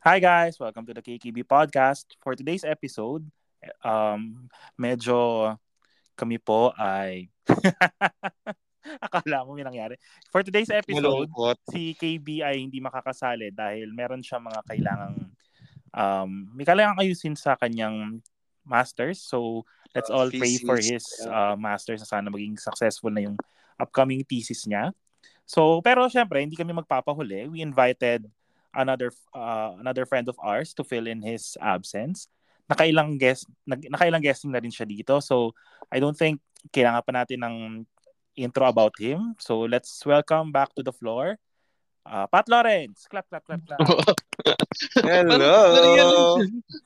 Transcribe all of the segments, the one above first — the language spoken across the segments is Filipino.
Hi guys, welcome to the KKB podcast. For today's episode, um medyo kami po ay akala mo may nangyari. For today's episode, Malungkot. si KB ay hindi makakasali dahil meron siya mga kailangang um may kailangang ayusin sa kanyang masters. So, let's Uh, all pray for his thesis, uh, masters na sana maging successful na yung upcoming thesis niya. So, pero syempre, hindi kami magpapahuli. We invited another uh, another friend of ours to fill in his absence. Nakailang guest nag, nakailang guesting na rin siya dito. So, I don't think kailangan pa natin ng intro about him. So, let's welcome back to the floor uh, Pat Lawrence. Clap, clap, clap, clap. Hello.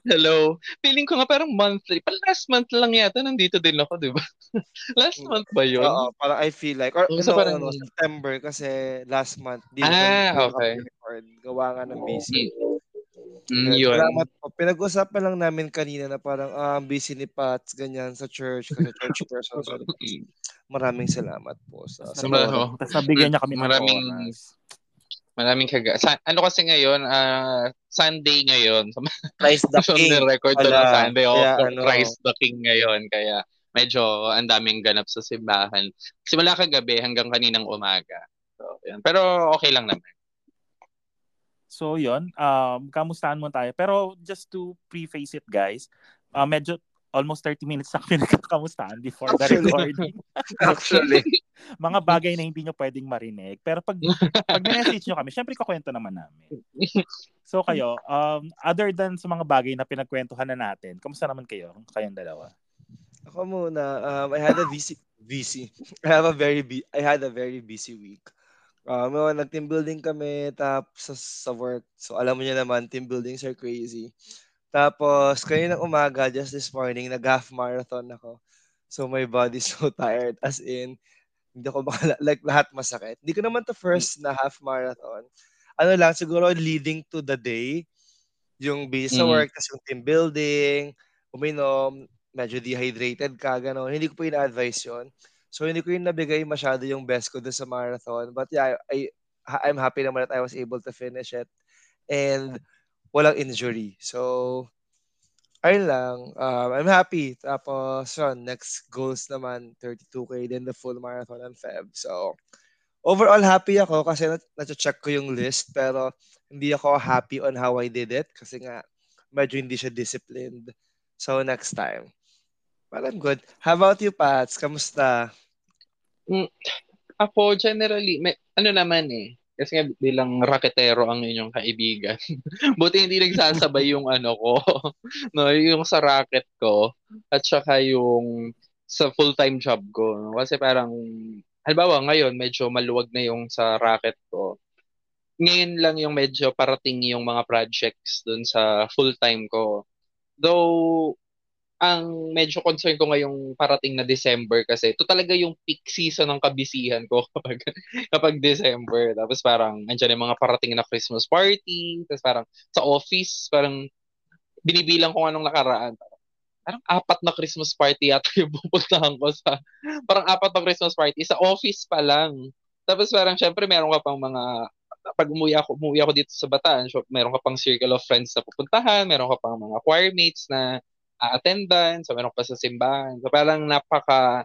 Hello. Feeling ko nga parang monthly. Parang last month lang yata nandito din ako, di ba? last month ba yun? Oo, parang I feel like, or So, no, parang- ano, September kasi last month. Di Ah, okay. record. Gawa nga ng busy. Mm, Kaya yun. Salamat po. Pinag-usapan lang namin kanina na parang ah, busy ni Pats, ganyan, sa church, kasi church person. So, maraming salamat po sa, sa Salamat. oras. Tapos nabigyan niya kami ng Maraming- oras. Maraming kaga. Sa, ano kasi ngayon, ah, Sunday ngayon. Christ the King. record to ng. Sunday. Oh, Kaya ano. Christ the King ngayon. Kaya medyo ang daming ganap sa simbahan. Simula kagabi hanggang kaninang umaga. So, yun. Pero okay lang naman. So, yun. Um, kamustahan mo tayo. Pero just to preface it, guys, uh, medyo almost 30 minutes na kami nagkakamustahan before the Actually. recording. Actually. Mga bagay na hindi nyo pwedeng marinig. Pero pag, pag message nyo kami, syempre kakwento naman namin. So kayo, um, other than sa mga bagay na pinagkwentuhan na natin, kamusta naman kayo? Kayong dalawa? Ako muna, um, I had a busy, busy. I have a very, bu- I had a very busy week. Um, uh, nag-team building kami tapos sa, sa work. So, alam mo niyo naman, team buildings are crazy. Tapos, kaninang umaga, just this morning, nag-half marathon ako. So, my body's so tired. As in, hindi ako makala, like, lahat masakit. Hindi ko naman to first na half marathon. Ano lang, siguro leading to the day, yung busy sa Mhm. work, tas yung team building, uminom, medyo dehydrated ka, gano'n. Hindi ko po ina-advise yun. So, hindi ko yung nabigay masyado yung best ko doon sa marathon. But yeah, I, I, I'm happy naman that I was able to finish it. And walang injury. So, ayun lang. Um, I'm happy. Tapos, yun, next goals naman, 32K, then the full marathon on Feb. So, overall happy ako kasi nat- check ko yung list pero hindi ako happy on how I did it kasi nga medyo hindi siya disciplined. So, next time. But I'm good. How about you, Pats? Kamusta? Ako, generally, may, ano naman eh, kasi nga bilang raketero ang inyong kaibigan. Buti hindi nagsasabay yung ano ko, no, yung sa racket ko at saka yung sa full-time job ko. no? Kasi parang halimbawa ngayon medyo maluwag na yung sa racket ko. Ngayon lang yung medyo parating yung mga projects dun sa full-time ko. Though ang medyo concern ko ngayong parating na December kasi ito talaga yung peak season ng kabisihan ko kapag kapag December. Tapos parang andyan yung mga parating na Christmas party. Tapos parang sa office, parang binibilang ko anong nakaraan. Parang apat na Christmas party yata yung pupuntahan ko sa parang apat na Christmas party sa office pa lang. Tapos parang syempre meron ka pang mga pag umuwi ako, umuwi ako dito sa Bataan, so meron ka pang circle of friends na pupuntahan, meron ka pang mga choir mates na attendance, so meron ka sa simbahan. So parang napaka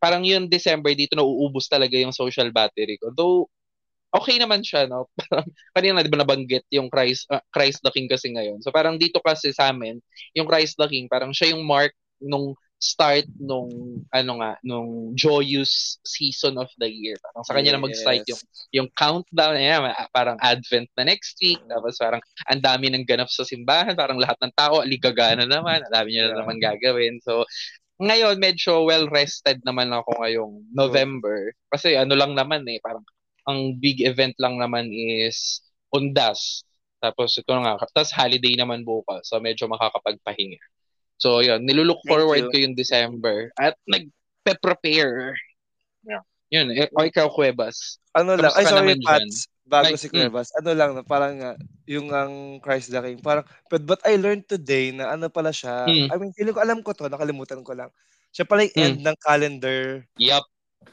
parang yun December dito nauubos talaga yung social battery ko. Though okay naman siya, no? Parang kanina di ba nabanggit yung Christ ah, Christ the King kasi ngayon. So parang dito kasi sa amin, yung Christ the King, parang siya yung mark nung start nung ano nga nung joyous season of the year. Parang sa kanya na mag-start Yes. yung yung countdown, ayan, parang Advent na next week, tapos parang ang dami ng ganap sa simbahan, parang lahat ng tao, aligagana naman, ang dami niya na naman gagawin. So, ngayon, medyo well-rested naman ako ngayong November. Kasi ano lang naman eh, parang ang big event lang naman is Undas. Tapos ito nga, tapos holiday naman bukas. So, medyo makakapagpahinga. So, yun, nilulook Thank forward you. ko yung December at nagpe-prepare. Yeah. Yun, eh, o ikaw, Cuevas. Ano lang, Kamusta ay ka sorry? Pats. Bago Ay, si mm. Cuevas. Ano lang, na parang nga, yung ang Christ the King. Parang, but, but I learned today na ano pala siya. Mm. I mean, feeling ko alam ko to, nakalimutan ko lang. Siya pala yung Mm. end ng calendar Yup.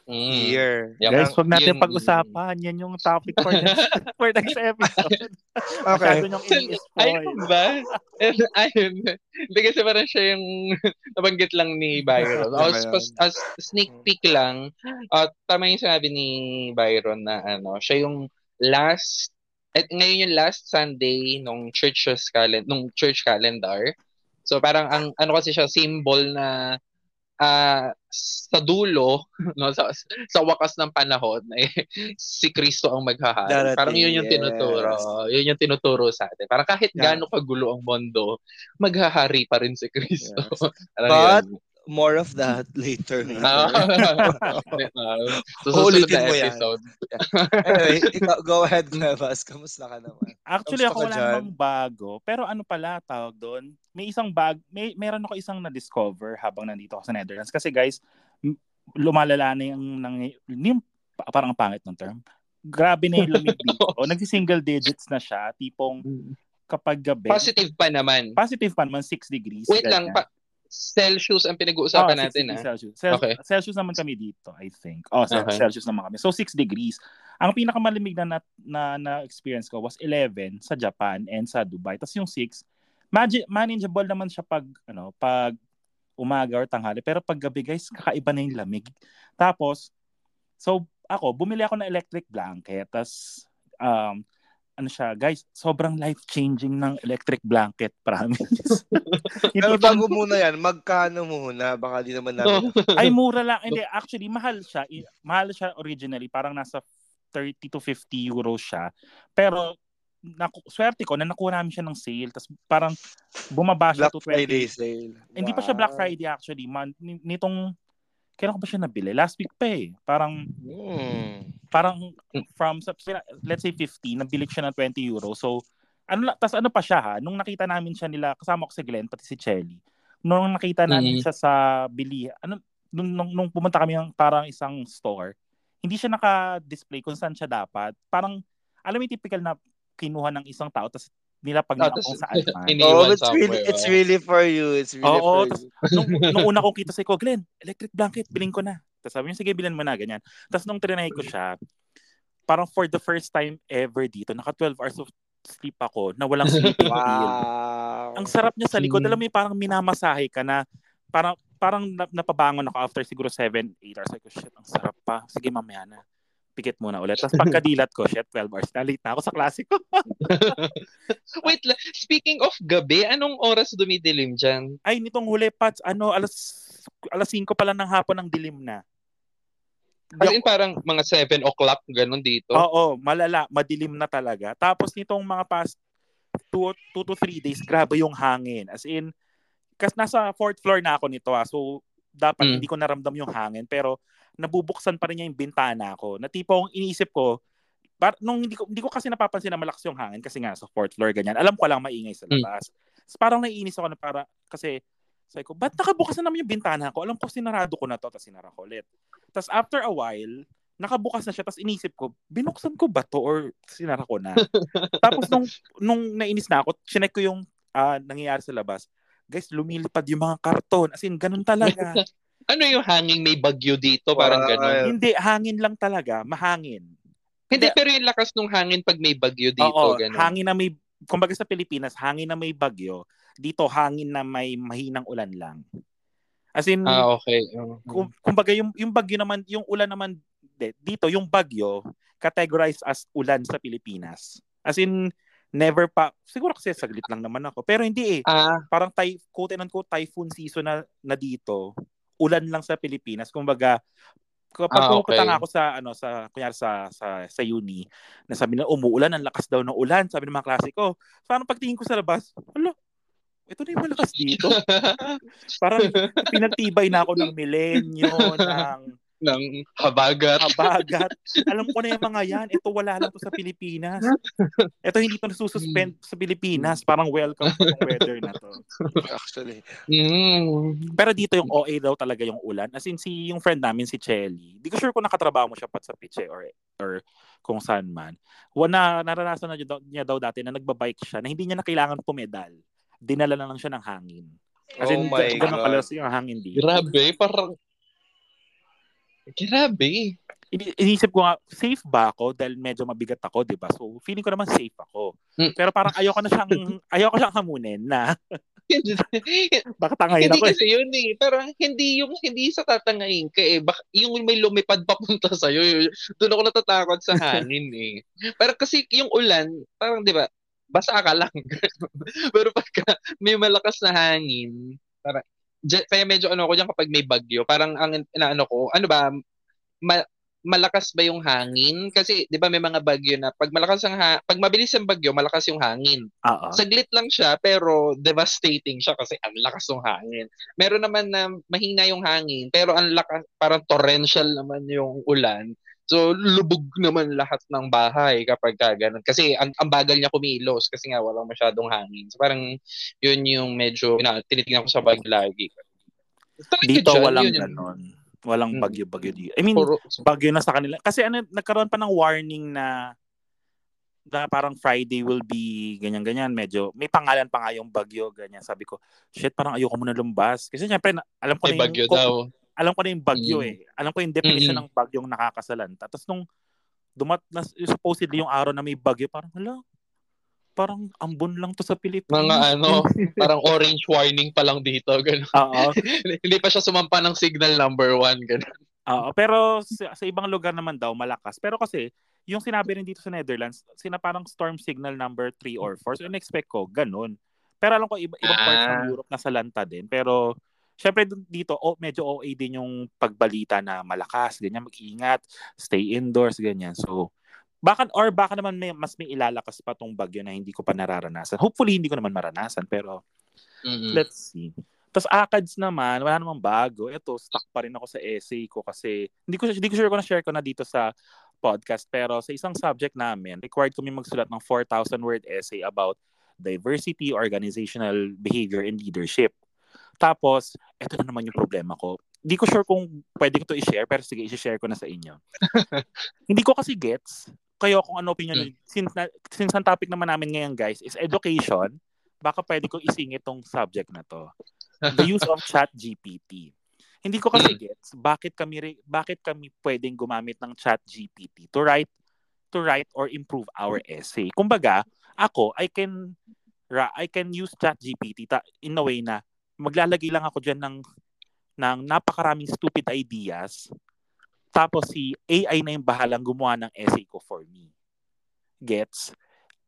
Mm. Here. Yep. Guys, wag natin Yun- pag-usapan. Yan yung topic for next, for next episode. Okay. Masyado niyong ini-spoil. Ayun ba? Ayun. Hindi kasi parang siya yung nabanggit lang ni Byron. Ano ba as, yun? as, as sneak peek lang, at tama yung sinabi ni Byron na ano, siya yung last at ngayon yung last Sunday nung church's calendar, nung church calendar. So parang ang ano kasi siya symbol na ah, sa dulo, no, sa, sa wakas ng panahon, eh, si Kristo ang maghahari. Darating, Parang yun yung yes. tinuturo. Yun yung tinuturo sa atin. Parang kahit Yeah. gaano kagulo ang mundo, maghahari pa rin si Kristo. Yes. But, yun. More of that later. Ah. later. so, na mo yan. episode. anyway, ikaw, go ahead, Nuevas. Kamusta ka naman? Actually, Kamusta ako wala namang bago. Pero ano pala tawag doon? May isang bag, may meron ako isang na-discover habang nandito ako sa Netherlands. Kasi guys, lumalala na yung, nang, yung parang ang pangit ng term. Grabe na yung lamig dito. O, nagsi-single digits na siya. Tipong kapag gabi. Positive pa naman. Positive pa naman, 6 degrees. Wait lang, ganyan. pa, Celsius ang pinag-uusapan 6 natin. Ah. Celsius. Cel- Okay. Celsius naman kami dito, I think. Oh, Cel- Okay. Celsius naman kami. So 6 degrees. Ang pinakamalamig na na, na, na experience ko was 11 sa Japan and sa Dubai. Tapos yung 6, magi- manageable naman siya pag ano, pag umaga or tanghali. Pero pag gabi, guys, kakaiba na yung lamig. Tapos, so ako, bumili ako ng electric blanket. Tapos, um, ano siya, guys, sobrang life-changing ng electric blanket, promise. Pero bago muna yan, magkano muna? Baka di naman namin. ay mura lang. Hindi, actually, mahal siya. Mahal siya originally. Parang nasa 30 to 50 euros siya. Pero, naku- swerte ko na nakuha namin siya ng sale. Tapos parang bumaba siya Black to 20. Friday sale. Hindi pa siya Black Wow. Friday actually. Man, ni- nitong, kailan ko ba siya nabili? Last week pa eh. Parang, Hmm. parang from, sa- let's say 50, nabili siya ng 20 euro. So, ano tas ano pa siya ha, nung nakita namin siya nila, kasama ko si Glenn, pati si Chelly, nung nakita namin Mhm. siya sa bili, ano, nung, nung, nung pumunta kami ng parang isang store, hindi siya naka-display kung saan siya dapat. Parang, alam mo yung typical na kinuha ng isang tao, tapos nilapag Ah, niya tas- kung saan man. Oh, it's really, it's oh. really for you. It's really Oo, for tas- you. nung, nung una ko kita sa ko, Glenn, electric blanket, biling ko na. Tapos sabi niya, sige, bilhin mo na, ganyan. Tapos nung trinay ko siya, parang for the first time ever dito, naka 12 hours of sleep ako na walang sleeping pill. Wow. Ang sarap niya sa likod. Mm. Alam mo yung parang minamasahe ka na parang parang na- napabangon ako after siguro 7, 8 hours. Sabi ko, shit, ang sarap pa. Sige, mamaya na. Pikit muna ulit. Tapos pagkadilat ko, shit, 12 hours na. Late na ako sa klase ko. Wait. Speaking of gabi, anong oras dumidilim dyan? Ay, nitong huli, Pats, ano, alas, alas 5 pa lang ng hapon ng dilim na. As in parang mga 7 o'clock, ganun dito. Oo, malala, madilim na talaga. Tapos nitong mga past 2 to 3 days, grabe yung hangin. As in, kasi nasa fourth floor na ako nito ah. So, dapat Mm. hindi ko naramdam yung hangin. Pero, nabubuksan pa rin niya yung bintana ko. Na tipong iniisip ko, par, nung hindi ko, hindi ko kasi napapansin na malakas yung hangin kasi nga sa fourth floor, ganyan. Alam ko lang maingay sa Mm. labas. So, parang naiinis ako na para, kasi, sabi ko, ba't nakabukas na naman yung bintana ko? Alam ko, sinarado ko na to, tapos sinara ko ulit. Tapos after a while, nakabukas na siya, tapos inisip ko, binuksan ko ba to or sinara ko na? tapos nung, nung nainis na ako, chinek ko yung ah, nangyayari sa labas. Guys, lumilipad yung mga karton. As in, ganun talaga. Ano yung hanging may bagyo dito? Parang Wow. ganun. Hindi, hangin lang talaga. Mahangin. Hindi, pero yung lakas ng hangin pag may bagyo dito. Oo, ganun. hangin na may, kumbaga sa Pilipinas, hangin na may bagyo. Dito, hangin na may mahinang ulan lang. As in, Ah, okay. Kum- kumbaga yung yung bagyo naman, yung ulan naman dito, yung bagyo categorized as ulan sa Pilipinas. As in never pa siguro kasi saglit lang naman ako. Pero hindi eh. ah, Parang ty, quote and unquote typhoon season na, na dito. Ulan lang sa Pilipinas. Kumbaga kapag Ah, okay. ako sa ano sa kunyari sa sa sa uni na sabi na umuulan ang lakas daw ng ulan sabi ng mga klase ko parang pagtingin ko sa labas alo ito na yung malakas dito parang pinagtibay na ako ng milenyo ng ng habagat. habagat. Alam ko na yung mga yan. Ito wala lang to sa Pilipinas. Ito hindi to nasususpend sa Pilipinas. Parang welcome to tong weather na to. Actually. Mm. Pero dito yung OA daw talaga yung ulan. As in, si, yung friend namin, si Chelly, di ko sure kung nakatrabaho mo siya pat sa Piche or, or kung saan man. Wana, naranasan na niya daw, niya daw dati na nagbabike siya na hindi niya na kailangan pumedal. Dinala na lang siya ng hangin. As in, Oh my ganun God. kalas yung hangin dito. Grabe, parang Grabe. Ini- Iniisip ko nga, safe ba ako? Dahil medyo mabigat ako, di ba? So, feeling ko naman safe ako. Mm. Pero parang ayoko na siyang, ayoko siyang hamunin na hindi baka tangayin hindi ako eh. kasi yun eh. Pero hindi yung hindi sa tatangayin ka eh. Bak, yung may lumipad papunta sa'yo. Doon ako natatakot sa hangin eh. Pero kasi yung ulan, parang di ba, basa ka lang. Pero pagka may malakas na hangin, parang, kaya medyo ano ko dyan kapag may bagyo, parang ang inaano ko, ano ba, ma- malakas ba yung hangin? Kasi 'di ba may mga bagyo na pag malakas ang ha- pag mabilis ang bagyo, malakas yung hangin. Oo. Saglit lang siya pero devastating siya kasi ang lakas ng hangin. Meron naman na mahina yung hangin pero ang lakas parang torrential naman yung ulan. So lubog naman lahat ng bahay kapag ka ganun. Kasi ang, ang bagal niya kumilos kasi nga walang masyadong hangin. So parang yun yung medyo na, tinitingnan ko sa bagyo lagi. Talaga Dito dyan, walang yun yung- ganon. Walang Mm. bagyo-bagyo dito. I mean, Puro, bagyo na sa kanila. Kasi ano, nagkaroon pa ng warning na na parang Friday will be ganyan-ganyan. Medyo, may pangalan pa nga yung bagyo, ganyan. Sabi ko, shit, parang ayoko muna lumbas. Kasi syempre, na- alam ko may na bagyo yung, daw. Alam ko na yung bagyo Mm. eh. Alam ko yung definition Mm-mm. ng bagyong nakakasalanta. Tapos nung dumat na supposedly yung araw na may bagyo, parang hala, parang ambon lang to sa Pilipinas. Mga ano, parang orange warning pa lang dito. Ganun. Oo. Hindi pa siya sumampa ng signal number one. Ganun. Oo, pero sa, sa ibang lugar naman daw malakas. Pero kasi yung sinabi rin dito sa Netherlands, sina parang storm signal number 3 or 4. So in-expect ko ganun. Pero alam ko iba, ibang parts ng Ah. Europe na salanta din. Pero syempre dito oh, medyo OA din yung pagbalita na malakas, ganyan mag-ingat, stay indoors ganyan. So baka or baka naman may mas may ilalakas pa tong bagyo na hindi ko pa nararanasan. Hopefully hindi ko naman maranasan pero Mm-mm. Let's see. Tapos ACADS naman, wala namang bago. Ito, stuck pa rin ako sa essay ko kasi hindi ko hindi ko sure kung na-share ko na dito sa podcast pero sa isang subject namin, required kami magsulat ng 4,000 word essay about diversity, organizational behavior, and leadership. Tapos, eto na naman yung problema ko. Hindi ko sure kung pwede ko to i-share pero sige, i-share ko na sa inyo. hindi ko kasi gets kayo kung ano opinion Mm. since na, since ang topic naman namin ngayon guys is education baka pwede ko isingit tong subject na to. The use of chat GPT. Hindi ko kasi gets bakit kami bakit kami pwedeng gumamit ng chat GPT to write to write or improve our essay. Kumbaga, ako I can ra- I can use chat GPT ta- in a way na maglalagay lang ako diyan ng ng napakaraming stupid ideas tapos si AI na yung bahalang gumawa ng essay ko for me. Gets?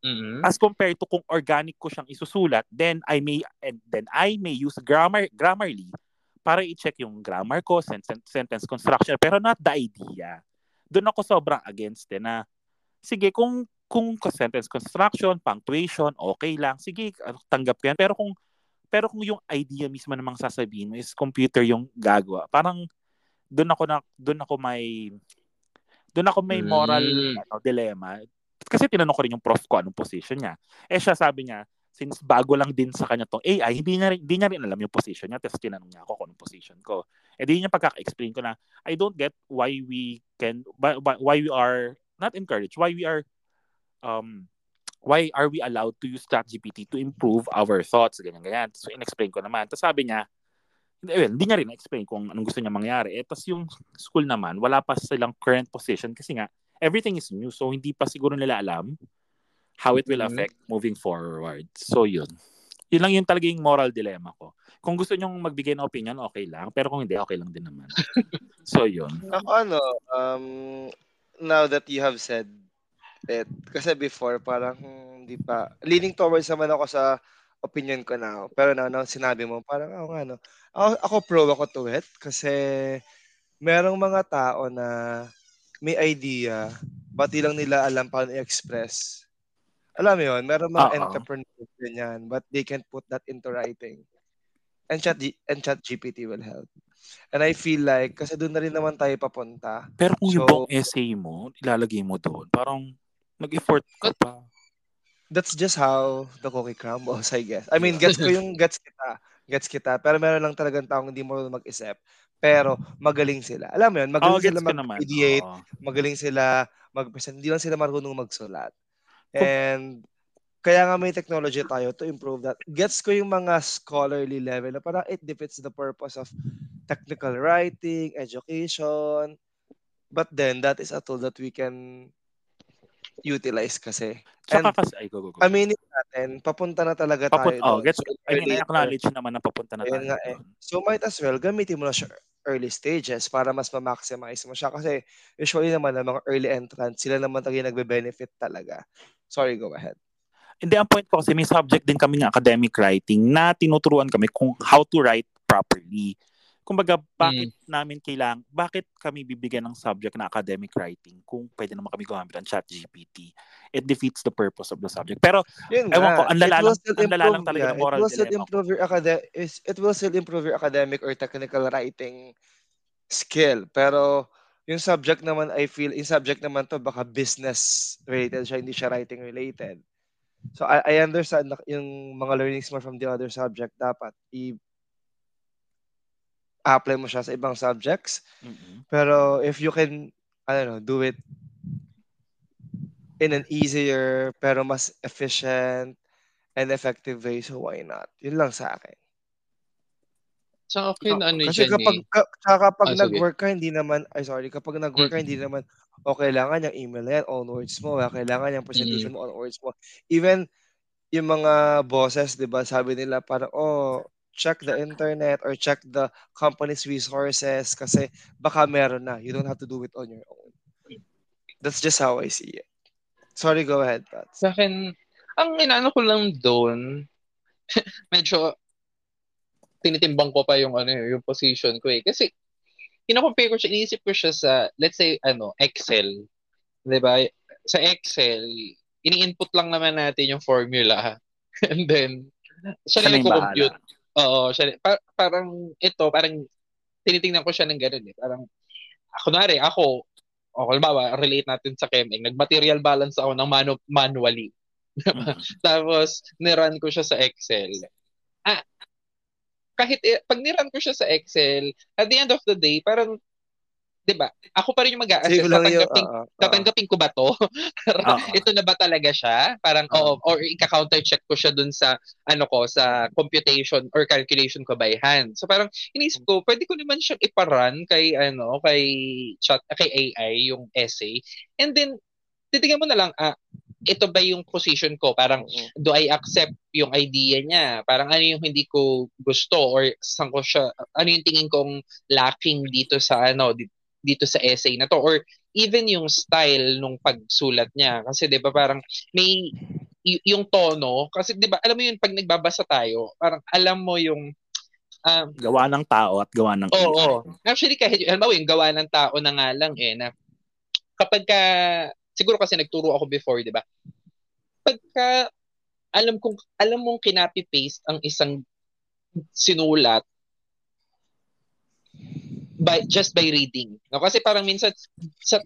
Mm-mm. as compared to kung organic ko siyang isusulat, then I may and then I may use grammar Grammarly para i-check yung grammar ko, sentence, sentence construction, pero not the idea. Doon ako sobrang against eh, na sige kung kung sentence construction, punctuation, okay lang. Sige, tanggap ko yan. Pero kung pero kung yung idea mismo namang sasabihin mo is computer yung gagawa, parang doon ako na doon ako may doon ako may moral Mm. ano, dilemma. Kasi tinanong ko rin yung prof ko anong position niya. Eh siya sabi niya, since bago lang din sa kanya tong AI, hindi niya, rin- hindi niya rin alam yung position niya. Tapos tinanong niya ako kung anong position ko. Eh di niya pagkaka-explain ko na, I don't get why we can, why we are, not encouraged, why we are, um, why are we allowed to use ChatGPT to improve our thoughts, ganyan-ganyan. So, in-explain ko naman. Tapos sabi niya, well, hindi niya rin explain kung anong gusto niya mangyari. Eh, tapos yung school naman, wala pa silang current position kasi nga, everything is new. So, hindi pa siguro nila alam how it will Mhm. affect moving forward. So, yun. Yun lang yung talaga yung moral dilemma ko. Kung gusto nyong magbigay ng opinion, okay lang. Pero kung hindi, okay lang din naman. so, yun. Ako ano, um, now that you have said it, kasi before parang hindi pa, leaning towards naman ako sa opinion ko now. Pero now, now sinabi mo, parang ako nga, no, ako, ako pro ako to it kasi merong mga tao na may idea, but di lang nila alam paano i-express. Alam mo yun, merong mga Oo. entrepreneurs ganyan, but they can't put that into writing. And chat, and chat GPT will help. And I feel like, kasi doon na rin naman tayo papunta. Pero kung yung So- buong essay mo, ilalagay mo doon, parang nag-effort ka pa. That's just how the cookie crumbles, I guess. I mean, gets ko yung gets kita. Gets kita. Pero meron lang talagang taong hindi mo mag-isip. Pero magaling sila. Alam mo yun, magaling gets sila. Oo. Magaling sila mag-present. Hindi lang sila marunong magsulat. And kaya nga may technology tayo to improve that. Gets ko yung mga scholarly level na parang it defeats the purpose of technical writing, education. But then, that is a tool that we can utilize kasi. Tsaka And kasi, ay, go, go, go. aminin natin, papunta na talaga Papun- tayo oh, doon. gets, So, I mean, I acknowledge naman na papunta na tayo nga eh. So might as well gamitin mo na siya early stages para mas ma-maximize mo siya kasi usually naman ng mga early entrants sila naman talaga nagbe-benefit talaga. Sorry, go ahead. Hindi, ang point ko kasi may subject din kami ng academic writing na tinuturuan kami kung how to write properly. Kumbaga, bakit namin kailang, bakit kami bibigyan ng subject na academic writing kung pwede naman kami gumamit ng chat GPT? It defeats the purpose of the subject. Pero, Yun Ewan nga, ko, ang lala it will lang- still ang lala lang improve- talaga ng yeah, moral it will still improve your acad- is- it will still improve your academic or technical writing skill. Pero yung subject naman, I feel, yung subject naman to baka business related siya, hindi siya writing related. So I, I understand na yung mga learnings mo from the other subject dapat i apply mo siya sa ibang subjects. mm Pero if you can, I don't know, do it in an easier pero mas efficient and effective way, so why not? Yun lang sa akin. Sa akin, ano Kasi dyan kapag, eh. ka, kapag sige. nag-work ka, hindi naman, ay sorry, kapag nag-work ka, hindi naman, o kailangan yung email na yan, on words mo, o kailangan yung presentation mo, on words mo. Even yung mga bosses, di ba, sabi nila parang, oh, check the internet or check the company's resources kasi baka meron na. You don't have to do it on your own. That's just how I see it. Sorry, go ahead, Pat. Sa akin, ang inaano ko lang doon, medyo tinitimbang ko pa yung ano yung position ko eh. Kasi kino-compare ko siya, iniisip ko siya sa let's say ano, Excel. 'Di ba? Sa Excel, ini-input lang naman natin yung formula. And then siya na na yung compute bahala. Oo, siya, pa- parang ito, parang tinitingnan ko siya ng ganun eh. Parang, kunwari, ako, o halimbawa, relate natin sa Chemeng, nag-material balance ako ng manu- manually. Mhm. Tapos, niran ko siya sa Excel. Ah, kahit, eh, pag niran ko siya sa Excel, at the end of the day, parang, di ba, ako pa rin yung mag-a-assess, tatanggapin, oo, oo. tatanggapin ko ba to? Oo. ito na ba talaga siya? Parang, Oo. oo, or ika-counter check ko siya dun sa, ano ko, sa computation or calculation ko by hand. So parang, inisip ko, pwede ko naman siyang iparun kay, ano, kay chat, kay AI, yung essay. And then, titingnan mo na lang, ah, ito ba yung position ko? Parang, Oo. do I accept yung idea niya? Parang ano yung hindi ko gusto or saan ko siya, ano yung tingin kong lacking dito sa ano, dito sa essay na to or even yung style nung pagsulat niya kasi 'di ba parang may y- yung tono kasi 'di ba alam mo yun pag nagbabasa tayo parang alam mo yung um, Gawa ng tao at gawa ng Oo, AI. oo. Actually, kahit, alam mo, yung gawa ng tao na nga lang eh, na kapag ka, siguro kasi nagturo ako before, di ba? Pagka, alam kong, alam mong kinapy-paste ang isang sinulat by just by reading. No? Kasi parang minsan sa,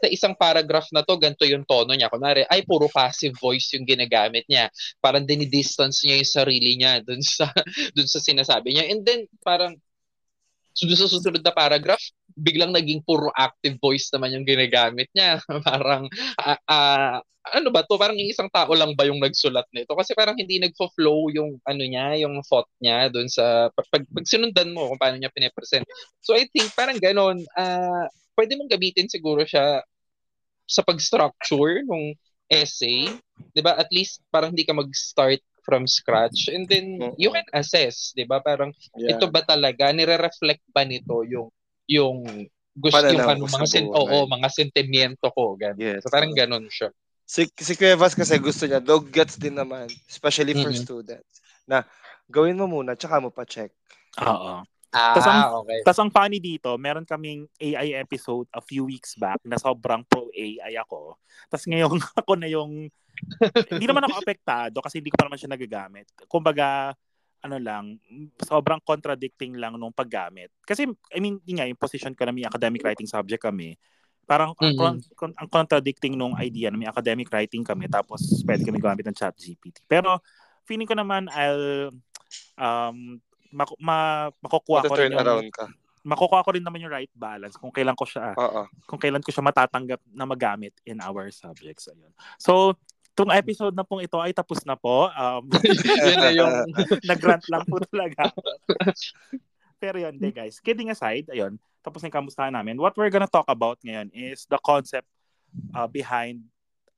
sa isang paragraph na to, ganito yung tono niya. Kunwari, ay puro passive voice yung ginagamit niya. Parang dinidistance niya yung sarili niya dun sa dun sa sinasabi niya. And then parang so, sa susunod na paragraph, biglang naging puro active voice naman yung ginagamit niya. parang ah, ah, ano ba to? Parang yung isang tao lang ba yung nagsulat nito? Kasi parang hindi nagfo-flow yung ano niya, yung thought niya doon sa pag, pag, pag sinundan mo kung paano niya pine-present. So I think parang ganon, ah pwede mong gamitin siguro siya sa pag-structure ng essay, ba? At least parang hindi ka mag-start from scratch and then you can assess, 'di ba? Parang Yeah. ito ba talaga nire-reflect ba nito yung yung gusto yung Pananaw ano, mga sen- oo, mga sentimiento ko ganun. Yes. So parang ganun siya. Si, si Cuevas kasi gusto niya, dog gets din naman, especially for Mhm. students, na gawin mo muna, tsaka mo pa check. Oo. Ah, Tas ang- okay. Tapos ang funny dito, meron kaming AI episode a few weeks back na sobrang pro AI ako. Tapos ngayon ako na yung hindi naman ako apektado kasi hindi ko pa naman siya nagagamit. Kumbaga, ano lang, sobrang contradicting lang nung paggamit. Kasi, I mean, yun nga, yung position ko na may academic writing subject kami, parang ang, Mhm. con- con- ang contradicting nung idea na may academic writing kami tapos pwede kami gumamit ng chat GPT. Pero, feeling ko naman I'll um, mak- ma- makukuha ko rin yung, around ka. makukuha ko rin naman yung right balance kung kailan ko siya Oo. kung kailan ko siya matatanggap na magamit in our subjects ayun. So, itong episode na pong ito ay tapos na po. Um, Yun na yung nag-grant lang po talaga. Pero yun, de guys. Kidding aside, ayun. tapos na yung kamustahan namin. What we're gonna talk about ngayon is the concept uh, behind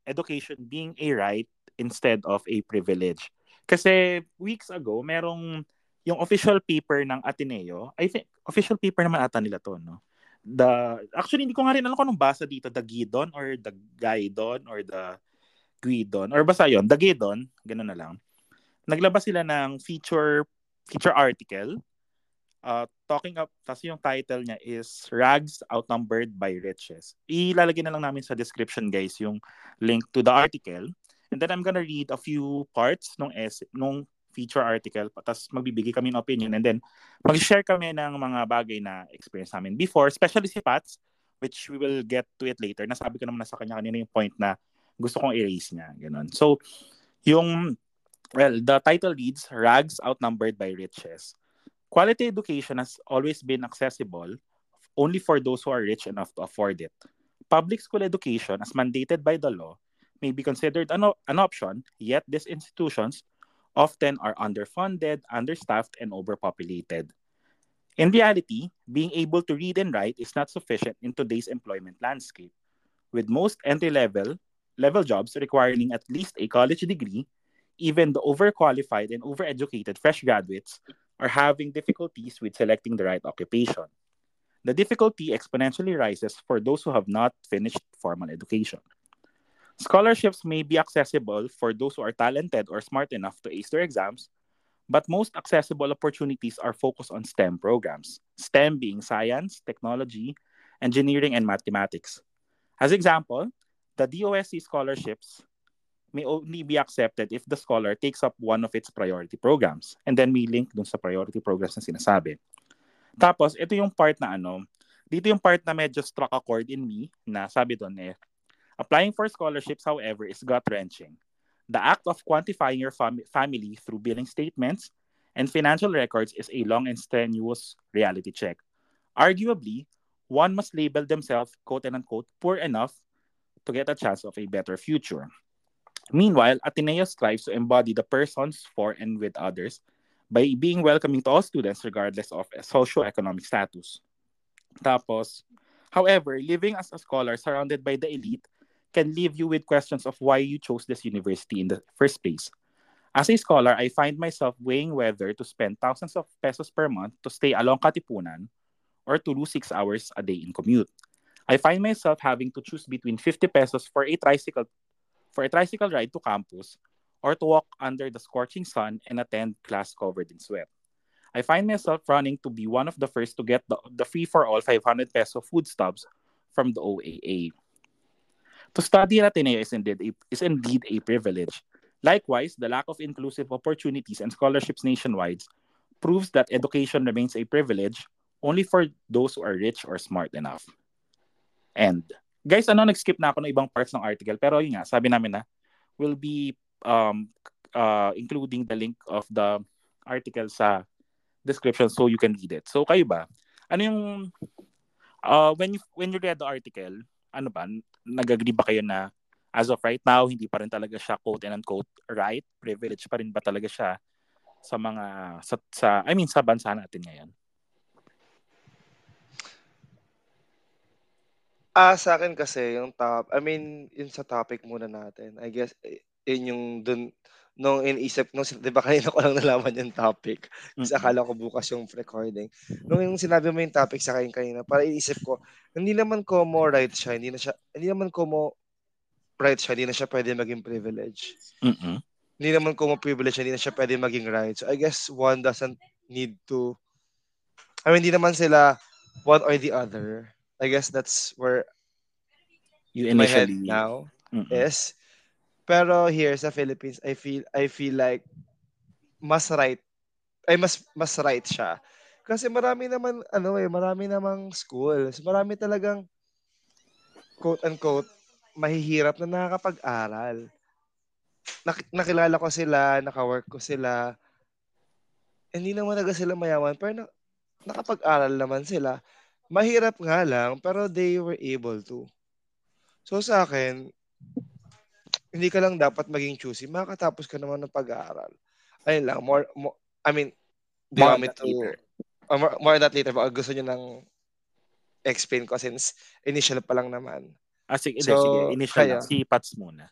education being a right instead of a privilege. Kasi weeks ago, merong yung official paper ng Ateneo, I think, official paper naman ata nila to, no? The, actually, hindi ko nga rin alam kung anong basa dito, the Gidon or the Guidon or the Guidon, or basta yon the Gidon, ganun na lang. Naglabas sila ng feature feature article uh, talking up, tapos yung title niya is Rags Outnumbered by Riches. Ilalagay na lang namin sa description guys yung link to the article. And then I'm gonna read a few parts nung essay, nung feature article, tapos magbibigay kami ng opinion and then mag-share kami ng mga bagay na experience namin before, especially si Pats, which we will get to it later. Nasabi ko naman na sa kanya kanina yung point na gusto kong erase niya. Ganun. So, yung, well, the title reads, Rags Outnumbered by Riches. Quality education has always been accessible only for those who are rich enough to afford it. Public school education, as mandated by the law, may be considered an, an option, yet these institutions often are underfunded, understaffed, and overpopulated. In reality, being able to read and write is not sufficient in today's employment landscape, with most entry level level jobs requiring at least a college degree. Even the overqualified and overeducated fresh graduates are having difficulties with selecting the right occupation. The difficulty exponentially rises for those who have not finished formal education. Scholarships may be accessible for those who are talented or smart enough to ace their exams, but most accessible opportunities are focused on STEM programs, STEM being science, technology, engineering, and mathematics. As example, the DOSC scholarships may only be accepted if the scholar takes up one of its priority programs. And then may link dun sa priority programs na sinasabi. Tapos, ito yung part na ano, dito yung part na medyo struck a chord in me na sabi doon eh, Applying for scholarships, however, is gut-wrenching. The act of quantifying your fam- family through billing statements and financial records is a long and strenuous reality check. Arguably, one must label themselves quote unquote poor enough to get a chance of a better future. Meanwhile, Ateneo strives to embody the persons for and with others by being welcoming to all students regardless of socioeconomic status. Tapos, however, living as a scholar surrounded by the elite can leave you with questions of why you chose this university in the first place. As a scholar, I find myself weighing whether to spend thousands of pesos per month to stay along Katipunan or to lose six hours a day in commute. I find myself having to choose between 50 pesos for a tricycle for a tricycle ride to campus or to walk under the scorching sun and attend class covered in sweat. I find myself running to be one of the first to get the, the free for all 500 peso food stubs from the OAA. To study at Ateneo is indeed, a, is indeed a privilege. Likewise, the lack of inclusive opportunities and scholarships nationwide proves that education remains a privilege only for those who are rich or smart enough. And, guys, ano, nag-skip na ako ng ibang parts ng article, pero yun nga, sabi namin na, will be um, uh, including the link of the article sa description so you can read it. So, kayo ba? Ano yung, uh, when you, when you read the article, ano ba, nag-agree ba kayo na as of right now, hindi pa rin talaga siya quote and unquote right? Privilege pa rin ba talaga siya sa mga, sa, sa I mean, sa bansa natin ngayon? Ah, sa akin kasi yung top, I mean, yun sa topic muna natin. I guess yun yung dun nung iniisip nung 'di ba kanina ko lang nalaman yung topic. Kasi akala ko bukas yung recording. Nung yung sinabi mo yung topic sa akin kanina, para iniisip ko, hindi naman ko mo right siya, hindi na siya hindi naman ko mo right siya, hindi na siya pwede maging privilege. Mm-hmm. Hindi naman ko mo privilege, hindi na siya pwede maging right. So I guess one doesn't need to I mean, hindi naman sila one or the other. I guess that's where you initially my head now mm-hmm. is pero here sa Philippines, I feel I feel like mas right ay mas mas right siya. Kasi marami naman ano eh, marami namang schools. Marami talagang quote unquote mahihirap na nakakapag-aral. Nak- nakilala ko sila, naka-work ko sila. Hindi naman talaga sila mayaman, pero na- nakapag-aral naman sila. Mahirap nga lang, pero they were able to. So sa akin, hindi ka lang dapat maging choosy. Makakatapos ka naman ng pag-aaral. Ayun lang, more, more I mean, do you want me to, uh, more, more that later, baka gusto nyo ng explain ko since initial pa lang naman. Ah, sige, So, sige. Initial kaya- lang. Si Pats muna.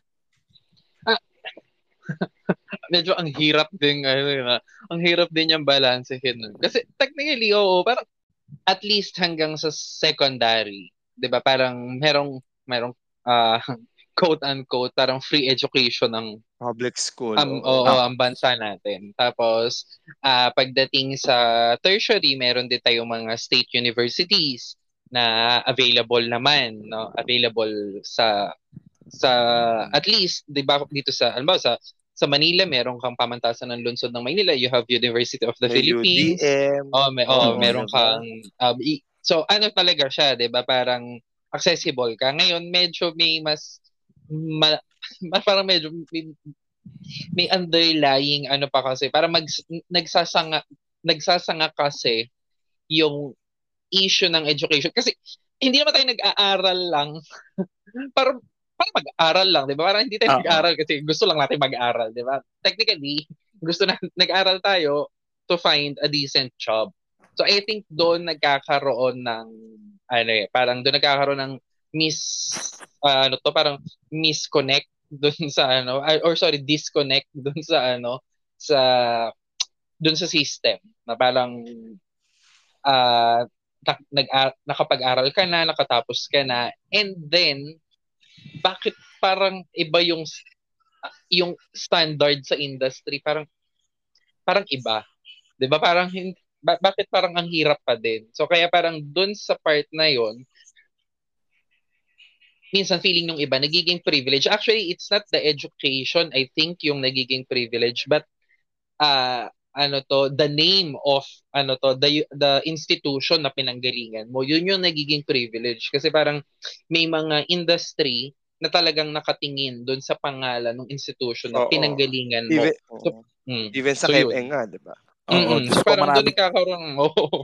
medyo ang hirap din ano ah, ang hirap din yung balansehin nun. Kasi technically oo, parang at least hanggang sa secondary, 'di ba? Parang merong merong ah, quote unquote parang free education ng Public school. um, oo. oo, ang bansa natin. Tapos ah, pagdating sa tertiary, meron din tayong mga state universities na available naman, no? Available sa sa at least 'di ba dito sa ano ba sa sa Manila meron kang pamantasan ng lungsod ng Maynila you have University of the May Philippines. UDM. oh may oh Oo, meron diba? kang um, i- so ano talaga siya 'di ba parang accessible ka. Ngayon medyo may mas ma, ma- parang medyo may, may underlying ano pa kasi. Para mag nagsasanga nagsasanga kasi yung issue ng education. Kasi hindi naman tayo nag-aaral lang. Para para mag-aral lang, 'di ba? Parang hindi tayo Oo. nag-aaral kasi gusto lang natin mag-aral, 'di ba? Technically, gusto na nag-aral tayo to find a decent job. So I think doon nagkakaroon ng ano eh, parang doon nagkakaroon ng mis ah, ano to, parang misconnect doon sa ano ah, or sorry, disconnect doon sa ano sa doon sa system na parang ah nak- nag nakapag-aral ka na, nakatapos ka na, and then bakit parang iba yung yung standard sa industry? Parang parang iba. 'di ba? Parang ba- bakit parang ang hirap pa din? So kaya parang dun sa part na yon minsan feeling ng iba nagiging privilege. Actually it's not the education I think yung nagiging privilege but uh, ano to the name of ano to the the institution na pinanggalingan mo yun yung nagiging privilege kasi parang may mga industry na talagang nakatingin doon sa pangalan ng institution na Oo. pinanggalingan mo. Even, So. Mm. even sa So. KME nga, di ba? Oo. Diyos So, ko, parang doon marami, nagkakaroon ng, oh,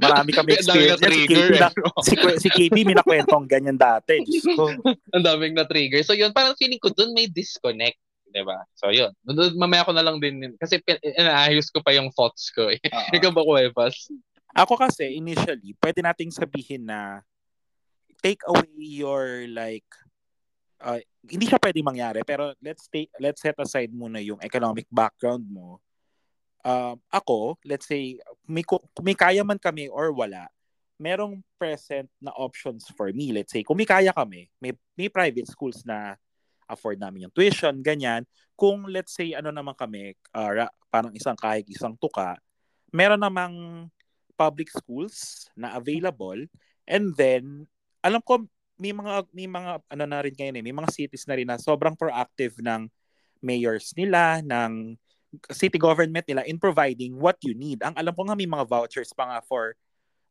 marami kami Ang dami na experience. Si trigger. KP, na, eh. si, si KP may nakwentong ganyan dati. Diyos ko. Ang daming na trigger. So yun, parang feeling ko doon may disconnect. 'Di ba? So yun. Mamaya ko na lang din kasi pin- inaayos ko pa yung thoughts ko eh. Oo. Ikaw ba Cuevas? Ako kasi, initially, pwede nating sabihin na take away your like uh, hindi siya pwede mangyari pero let's take let's set aside muna yung economic background mo. Um, ako, let's say may may kaya man kami or wala, merong present na options for me. Let's say kung may kaya kami, may may private schools na afford namin yung tuition, ganyan. Kung let's say ano naman kami, uh, ra- parang isang kahig, isang tuka, meron namang public schools na available and then alam ko may mga may mga ano na rin ngayon eh, may mga cities na rin na sobrang proactive ng mayors nila ng city government nila in providing what you need. Ang alam ko nga may mga vouchers pa nga for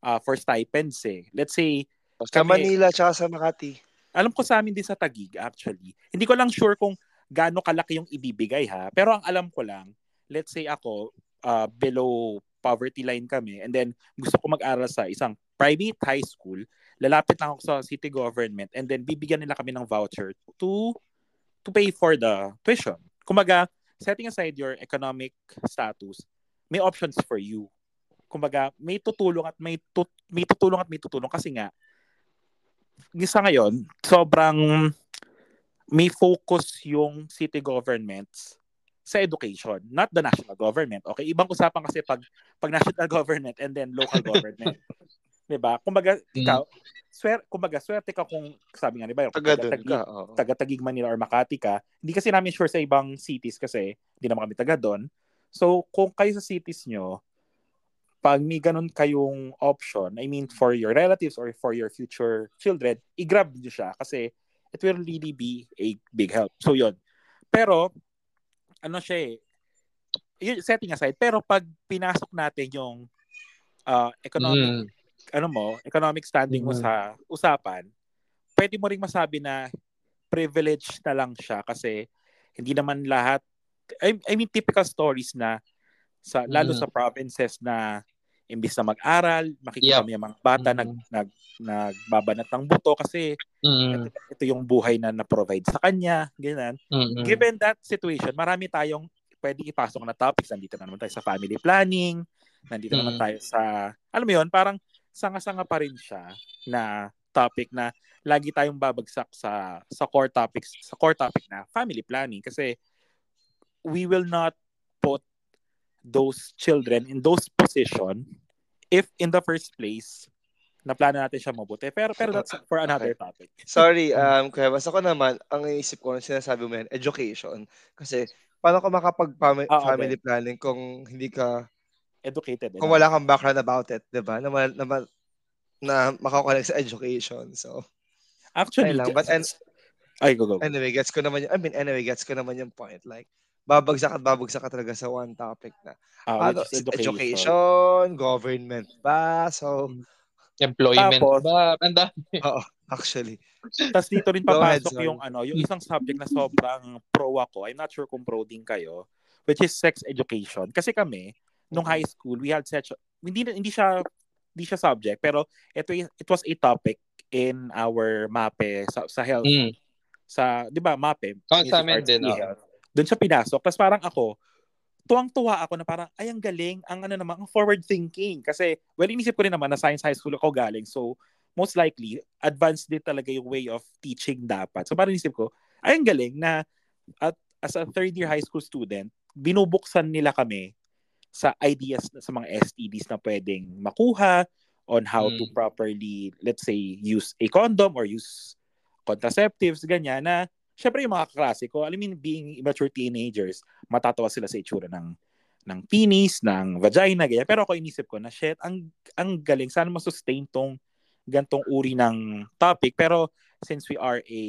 uh, for stipends eh. Let's say Sa Kami- Manila tsaka sa Makati. Alam ko sa amin din sa Tagig actually. Hindi ko lang sure kung gaano kalaki yung ibibigay ha. Pero ang alam ko lang, let's say ako, uh, below poverty line kami and then gusto ko mag-aral sa isang private high school, lalapit lang ako sa city government and then bibigyan nila kami ng voucher to to pay for the tuition. Kumaga, setting aside your economic status, may options for you. Kumbaga, may tutulong at may tut- may tutulong at may tutulong kasi nga sa ngayon, sobrang may focus yung city governments sa education, not the national government. Okay, ibang usapan kasi pag pag national government and then local government. 'Di ba? Kumbaga, ikaw, swer, kumbaga, swerte ka kung sabi nga ni Bayo, Taga doon ka. taga Tagig Manila or Makati ka. Hindi kasi namin sure sa ibang cities kasi hindi naman kami taga doon. So, kung kayo sa cities nyo, pag may ganun kayong option, I mean for your relatives or for your future children, i-grab nyo siya kasi it will really be a big help. So, yun. Pero, ano siya eh, yun, setting aside, pero pag pinasok natin yung uh, economic Mm. ano mo, economic standing mo Mhm. sa usapan, pwede mo ring masabi na privilege na lang siya kasi hindi naman lahat I, I mean typical stories na sa lalo Mhm. sa provinces na imbis na mag-aral, makikita Yep. mo yung mga bata Mhm. nag nag nagbabanat ng buto kasi Mm. ito, ito yung buhay na na-provide sa kanya, ganyan. Mm. Given that situation, marami tayong pwede ipasok na topics. Nandito na naman tayo sa family planning, nandito naman Mm. tayo sa, alam mo yun, parang sanga-sanga pa rin siya na topic na lagi tayong babagsak sa sa core topics sa core topic na family planning kasi we will not those children in those position if in the first place na plano natin siya mabuti. Pero pero that's for another okay. topic. Sorry, um, kaya basta ko naman, ang isip ko, sinasabi mo yan, education. Kasi, paano ka makapag-family ah, okay. planning kung hindi ka educated. Kung wala kang background about it, di ba? Na, na, na, na makakonect sa education. So, actually, lang. But, and, ay, go, go. Anyway, gets ko naman yung, I mean, anyway, gets ko naman yung point. Like, babagsak at babagsak ka talaga sa one topic na. Uh, ano, education. education, government ba? So, mm. Employment Tapos, ba? Ang Oo, actually. Tapos dito rin papasok ahead, yung ano, yung isang subject na sobrang pro ako. I'm not sure kung pro din kayo, which is sex education. Kasi kami, nung high school, we had such hindi hindi siya hindi siya subject, pero ito it was a topic in our MAPE sa, sa health. Mm. Sa, 'di ba, MAPE? Oh, sa amin din. Oh. Doon siya pinasok. Tapos parang ako, tuwang-tuwa ako na parang, ay, ang galing, ang ano naman, ang forward thinking. Kasi, well, inisip ko rin naman na science high school ako galing. So, most likely, advanced din talaga yung way of teaching dapat. So, parang inisip ko, ay, ang galing na at as a third year high school student, binubuksan nila kami sa ideas sa mga STDs na pwedeng makuha on how mm. to properly, let's say, use a condom or use contraceptives, ganyan, na syempre yung mga kaklase ko, I mean, being immature teenagers, matatawa sila sa itsura ng ng penis, ng vagina, ganyan. Pero ako inisip ko na, shit, ang, ang galing. Sana masustain tong gantong uri ng topic. Pero since we are a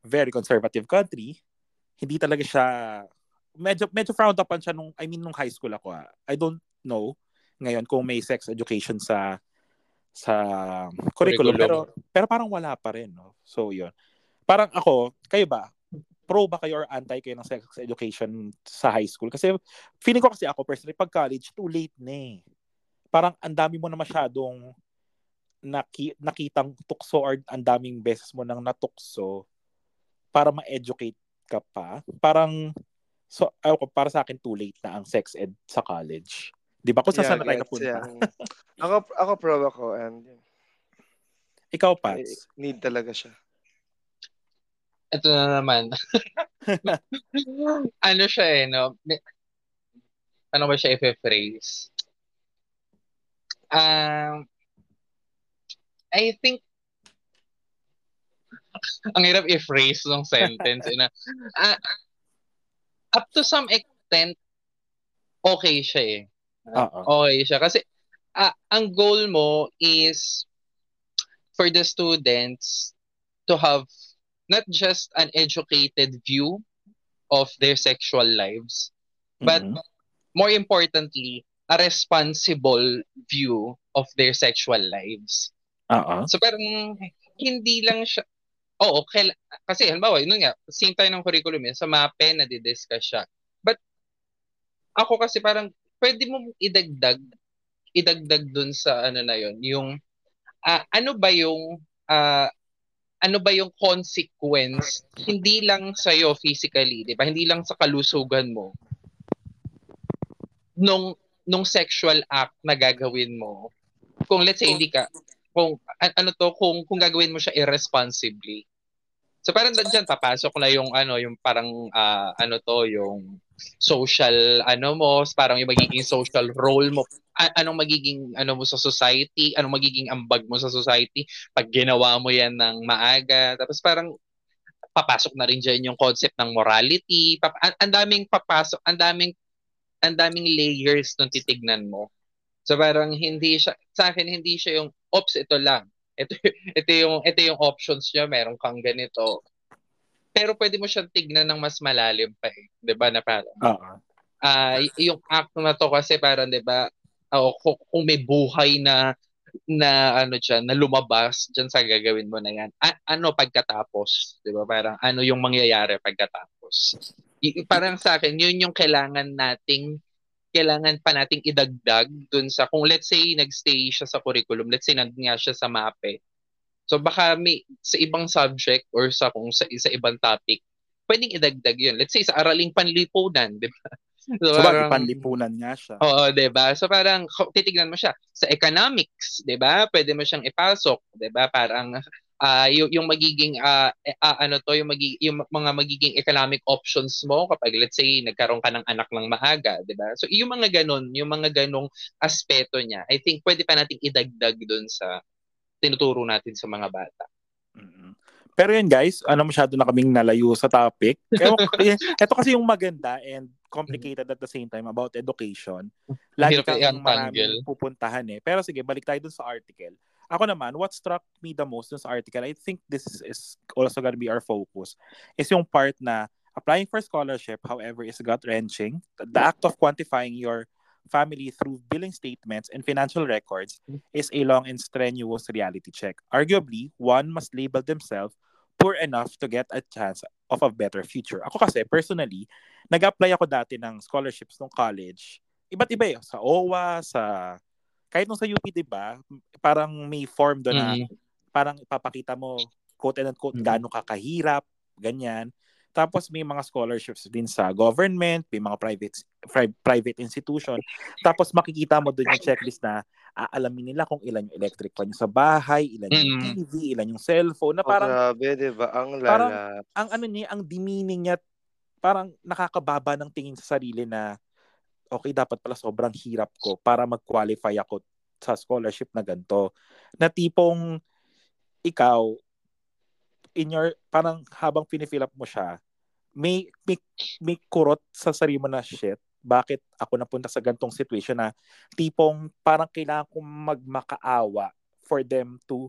very conservative country, hindi talaga siya, medyo, medyo frowned upon siya nung, I mean, nung high school ako. Ah. I don't know ngayon kung may sex education sa sa curriculum, curriculum. pero pero parang wala pa rin no so yun parang ako, kayo ba? Pro ba kayo or anti kayo ng sex education sa high school? Kasi feeling ko kasi ako personally, pag college, too late na eh. Parang ang dami mo na masyadong naki, nakitang tukso or ang daming beses mo nang natukso para ma-educate ka pa. Parang, so, ako, para sa akin, too late na ang sex ed sa college. Di ba? Kung yeah, saan na tayo napunta. Yeah. ako, ako pro ako. And, Ikaw, Pats? Need talaga siya ito na naman. ano siya eh, no? Ano ba siya i-phrase? Um, I think ang hirap i-phrase ng sentence. na, uh, up to some extent, okay siya eh. Uh-oh. Okay siya. Kasi uh, ang goal mo is for the students to have not just an educated view of their sexual lives, but mm-hmm. more importantly, a responsible view of their sexual lives. Uh-uh. So parang hindi lang siya, oo, okay, kasi halimbawa, yun nga, same tayo ng curriculum yun, sa MAPE, nadi-discuss siya. But ako kasi parang pwede mo idagdag, idagdag dun sa ano na yun, yung uh, ano ba yung uh, ano ba yung consequence hindi lang sa iyo physically, 'di ba? Hindi lang sa kalusugan mo nung nung sexual act na gagawin mo. Kung let's say hindi ka kung ano to kung kung gagawin mo siya irresponsibly. So parang diyan papasok na yung ano yung parang uh, ano to yung social ano mo, parang yung magiging social role mo anong magiging ano mo sa society, anong magiging ambag mo sa society pag ginawa mo yan ng maaga. Tapos parang papasok na rin diyan yung concept ng morality. Pap- ang daming papasok, ang daming ang daming layers nung titignan mo. So parang hindi siya sa akin hindi siya yung ops ito lang. Ito ito yung ito yung options niya, meron kang ganito. Pero pwede mo siyang tignan ng mas malalim pa eh, 'di ba na parang. Uh-huh. Uh, yung act na to kasi parang 'di ba o kung, kung may buhay na na ano diyan na lumabas diyan sa gagawin mo na yan A- ano pagkatapos 'di ba parang ano yung mangyayari pagkatapos y- parang sa akin yun yung kailangan nating kailangan pa nating idagdag dun sa kung let's say nagstay siya sa curriculum let's say nga siya sa MAPE so baka may sa ibang subject or sa kung sa, sa ibang topic pwedeng idagdag yun let's say sa araling panlipunan 'di ba So, So, parang, panlipunan nga siya? Oo, 'di ba? So parang titignan mo siya sa economics, 'di ba? Pwede mo siyang ipasok, 'di ba? Parang ah yung, yung magiging eh, ah, ano to yung magiging yung mga magiging economic options mo kapag let's say nagkaroon ka ng anak ng maaga, 'di ba? So yung mga ganun, yung mga ganong aspeto niya, I think pwede pa nating idagdag doon sa tinuturo natin sa mga bata. Pero yun guys, ano masyado na kaming nalayo sa topic. Ewan ko, eh, ito kasi yung maganda and complicated at the same time about education. Lagi kang maraming pupuntahan eh. Pero sige, balik tayo dun sa article. Ako naman, what struck me the most dun sa article, I think this is also gonna be our focus, is yung part na applying for scholarship, however, is gut-wrenching. The act of quantifying your family through billing statements and financial records is a long and strenuous reality check. Arguably, one must label themselves poor enough to get a chance of a better future. Ako kasi, personally, nag-apply ako dati ng scholarships nung college. Iba't iba eh. Sa OWA, sa... Kahit nung sa UP, di ba? Parang may form doon na Mhm. parang ipapakita mo, quote and unquote, Mhm. gaano ka kahirap, ganyan. Tapos may mga scholarships din sa government, may mga private pri- private institution. Tapos makikita mo doon yung checklist na aalamin nila kung ilan yung electric fan sa bahay, ilan yung Mm. TV, ilan yung cellphone, na Oh, parang grabe, di ba? Ang lala. Parang- ang ano niya, ang demeaning niya, parang nakakababa ng tingin sa sarili na okay, dapat pala sobrang hirap ko para mag-qualify ako sa scholarship na ganito. Na tipong ikaw, in your, parang habang pinifill up mo siya, may, may, may kurot sa sarili mo na shit, bakit ako napunta sa gantong situation na tipong parang kailangan kong magmakaawa for them to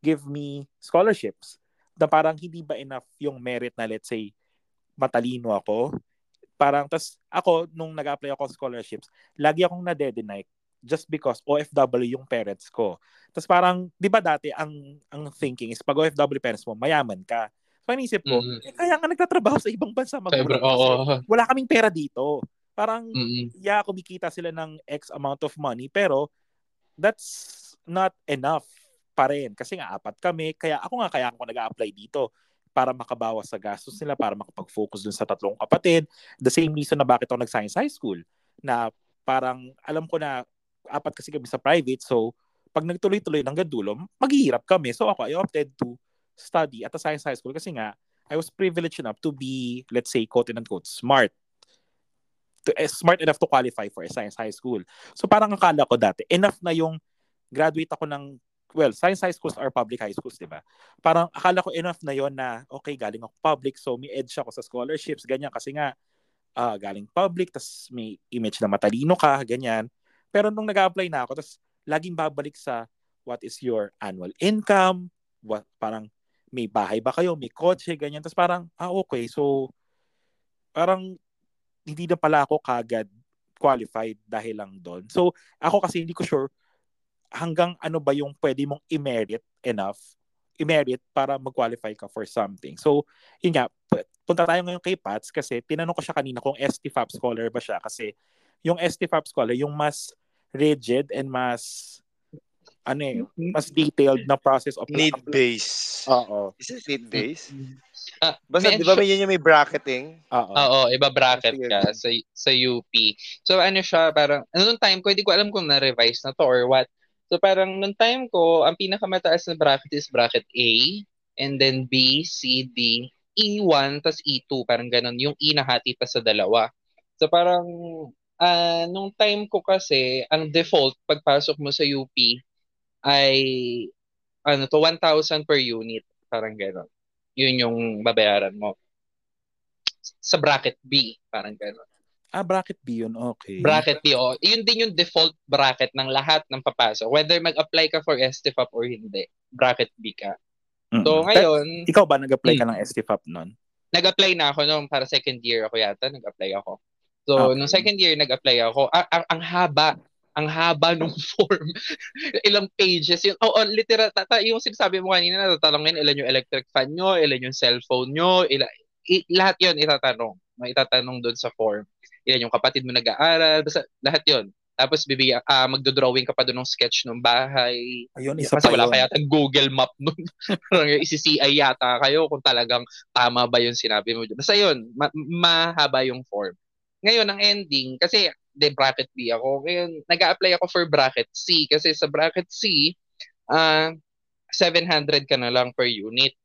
give me scholarships na parang hindi ba enough yung merit na let's say matalino ako? Parang tas ako nung nag-apply ako scholarships lagi akong nade-deny just because OFW yung parents ko. Tas parang di ba dati ang ang thinking is pag OFW parents mo mayaman ka so inisip ko Mhm. eh, kaya nga nagtatrabaho sa ibang bansa magulang oo. wala kaming pera dito parang Mm-mm. yeah, kumikita sila ng X amount of money, pero that's not enough pa rin. Kasi nga, apat kami. Kaya ako nga, kaya ako nag-apply dito para makabawas sa gastos nila, para makapag-focus dun sa tatlong kapatid. The same reason na bakit ako nag-science high school. Na parang, alam ko na, apat kasi kami sa private, so pag nagtuloy-tuloy ng dulo, maghihirap kami. So ako, I opted to study at a science high school kasi nga, I was privileged enough to be, let's say, quote and unquote, smart to, eh, smart enough to qualify for a science high school. So parang akala ko dati, enough na yung graduate ako ng, well, science high schools are public high schools, di ba? Parang akala ko enough na yon na, okay, galing ako public, so may edge ako sa scholarships, ganyan, kasi nga, ah, galing public, tas may image na matalino ka, ganyan. Pero nung nag-apply na ako, tas laging babalik sa what is your annual income, what, parang may bahay ba kayo, may kotse, ganyan. Tas parang, ah, okay, so parang hindi na pala ako kagad qualified dahil lang doon. So, ako kasi hindi ko sure hanggang ano ba yung pwede mong i-merit enough, i-merit para mag-qualify ka for something. So, yun nga, pu- punta tayo ngayon kay Pats kasi tinanong ko siya kanina kung STFAP scholar ba siya kasi yung STFAP scholar, yung mas rigid and mas ano eh, mas detailed na process of Need-based. Oo. Is it need-based? Ah, Basta, di ba may yun yung may bracketing? Oo. Oo, iba bracket ka sa sa UP. So ano siya, parang ano nung time ko, hindi ko alam kung na-revise na to or what. So parang nung time ko, ang pinakamataas na bracket is bracket A, and then B, C, D, E1, tas E2, parang ganun. Yung E nahati pa sa dalawa. So parang ah nung time ko kasi, ang default pagpasok mo sa UP ay ano to 1,000 per unit, parang ganun. Yun yung babayaran mo sa bracket B, parang gano'n. Ah, bracket B yun. Okay. Bracket B, oh. Yun din yung default bracket ng lahat ng papasok. Whether mag-apply ka for STFAP or hindi, bracket B ka. Mm-mm. So ngayon, Ikaw ba nag-apply ka ng STFAP nun? nag-apply na ako noong para second year ako yata, nag-apply ako. So, Okay. nung second year, nag-apply ako. A- ang, ang haba, ang haba nung form. Ilang pages yun. Oo, oh, literal, tata, yung sinasabi mo kanina, natatanungin ilan yung electric fan nyo, ilan yung cellphone nyo, ila, i- lahat yun itatanong. May itatanong doon sa form. Ilan yung kapatid mo nag-aaral, basta lahat yun. Tapos bibigyan, ah magdo-drawing ka pa doon ng sketch ng bahay. Ayun, isa Kasi pa wala yun. kaya tayong Google Map nun. Parang isi-CI yata kayo kung talagang tama ba yung sinabi mo. Basta yun, ma- mahaba yung form. Ngayon, ang ending, kasi de bracket B ako. Ngayon, nag apply ako for bracket C kasi sa bracket C, uh, 700 ka na lang per unit.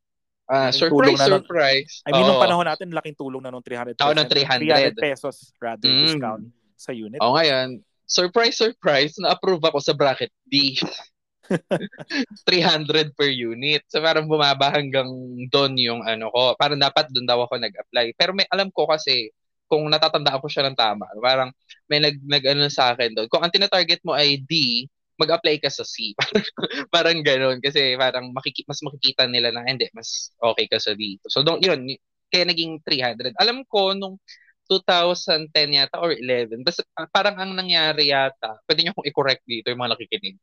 Uh, surprise, na surprise. I mean, nung panahon natin, laking tulong na nung 300 pesos. Oh, ng 300. 300 pesos rather mm. discount sa unit. Oh, ngayon, surprise, surprise, na-approve ako sa bracket D. 300 per unit. So parang bumaba hanggang doon yung ano ko. Parang dapat doon daw ako nag-apply. Pero may alam ko kasi kung natatandaan ko siya ng tama, parang may nag, nag ano sa akin doon. Kung ang tina-target mo ay D, mag-apply ka sa C. parang ganoon kasi parang makiki- mas makikita nila na hindi, mas okay ka sa D. So doon, yun, kaya naging 300. Alam ko nung 2010 yata or 11, basta parang ang nangyari yata, pwede niyo kong i-correct dito yung mga nakikinig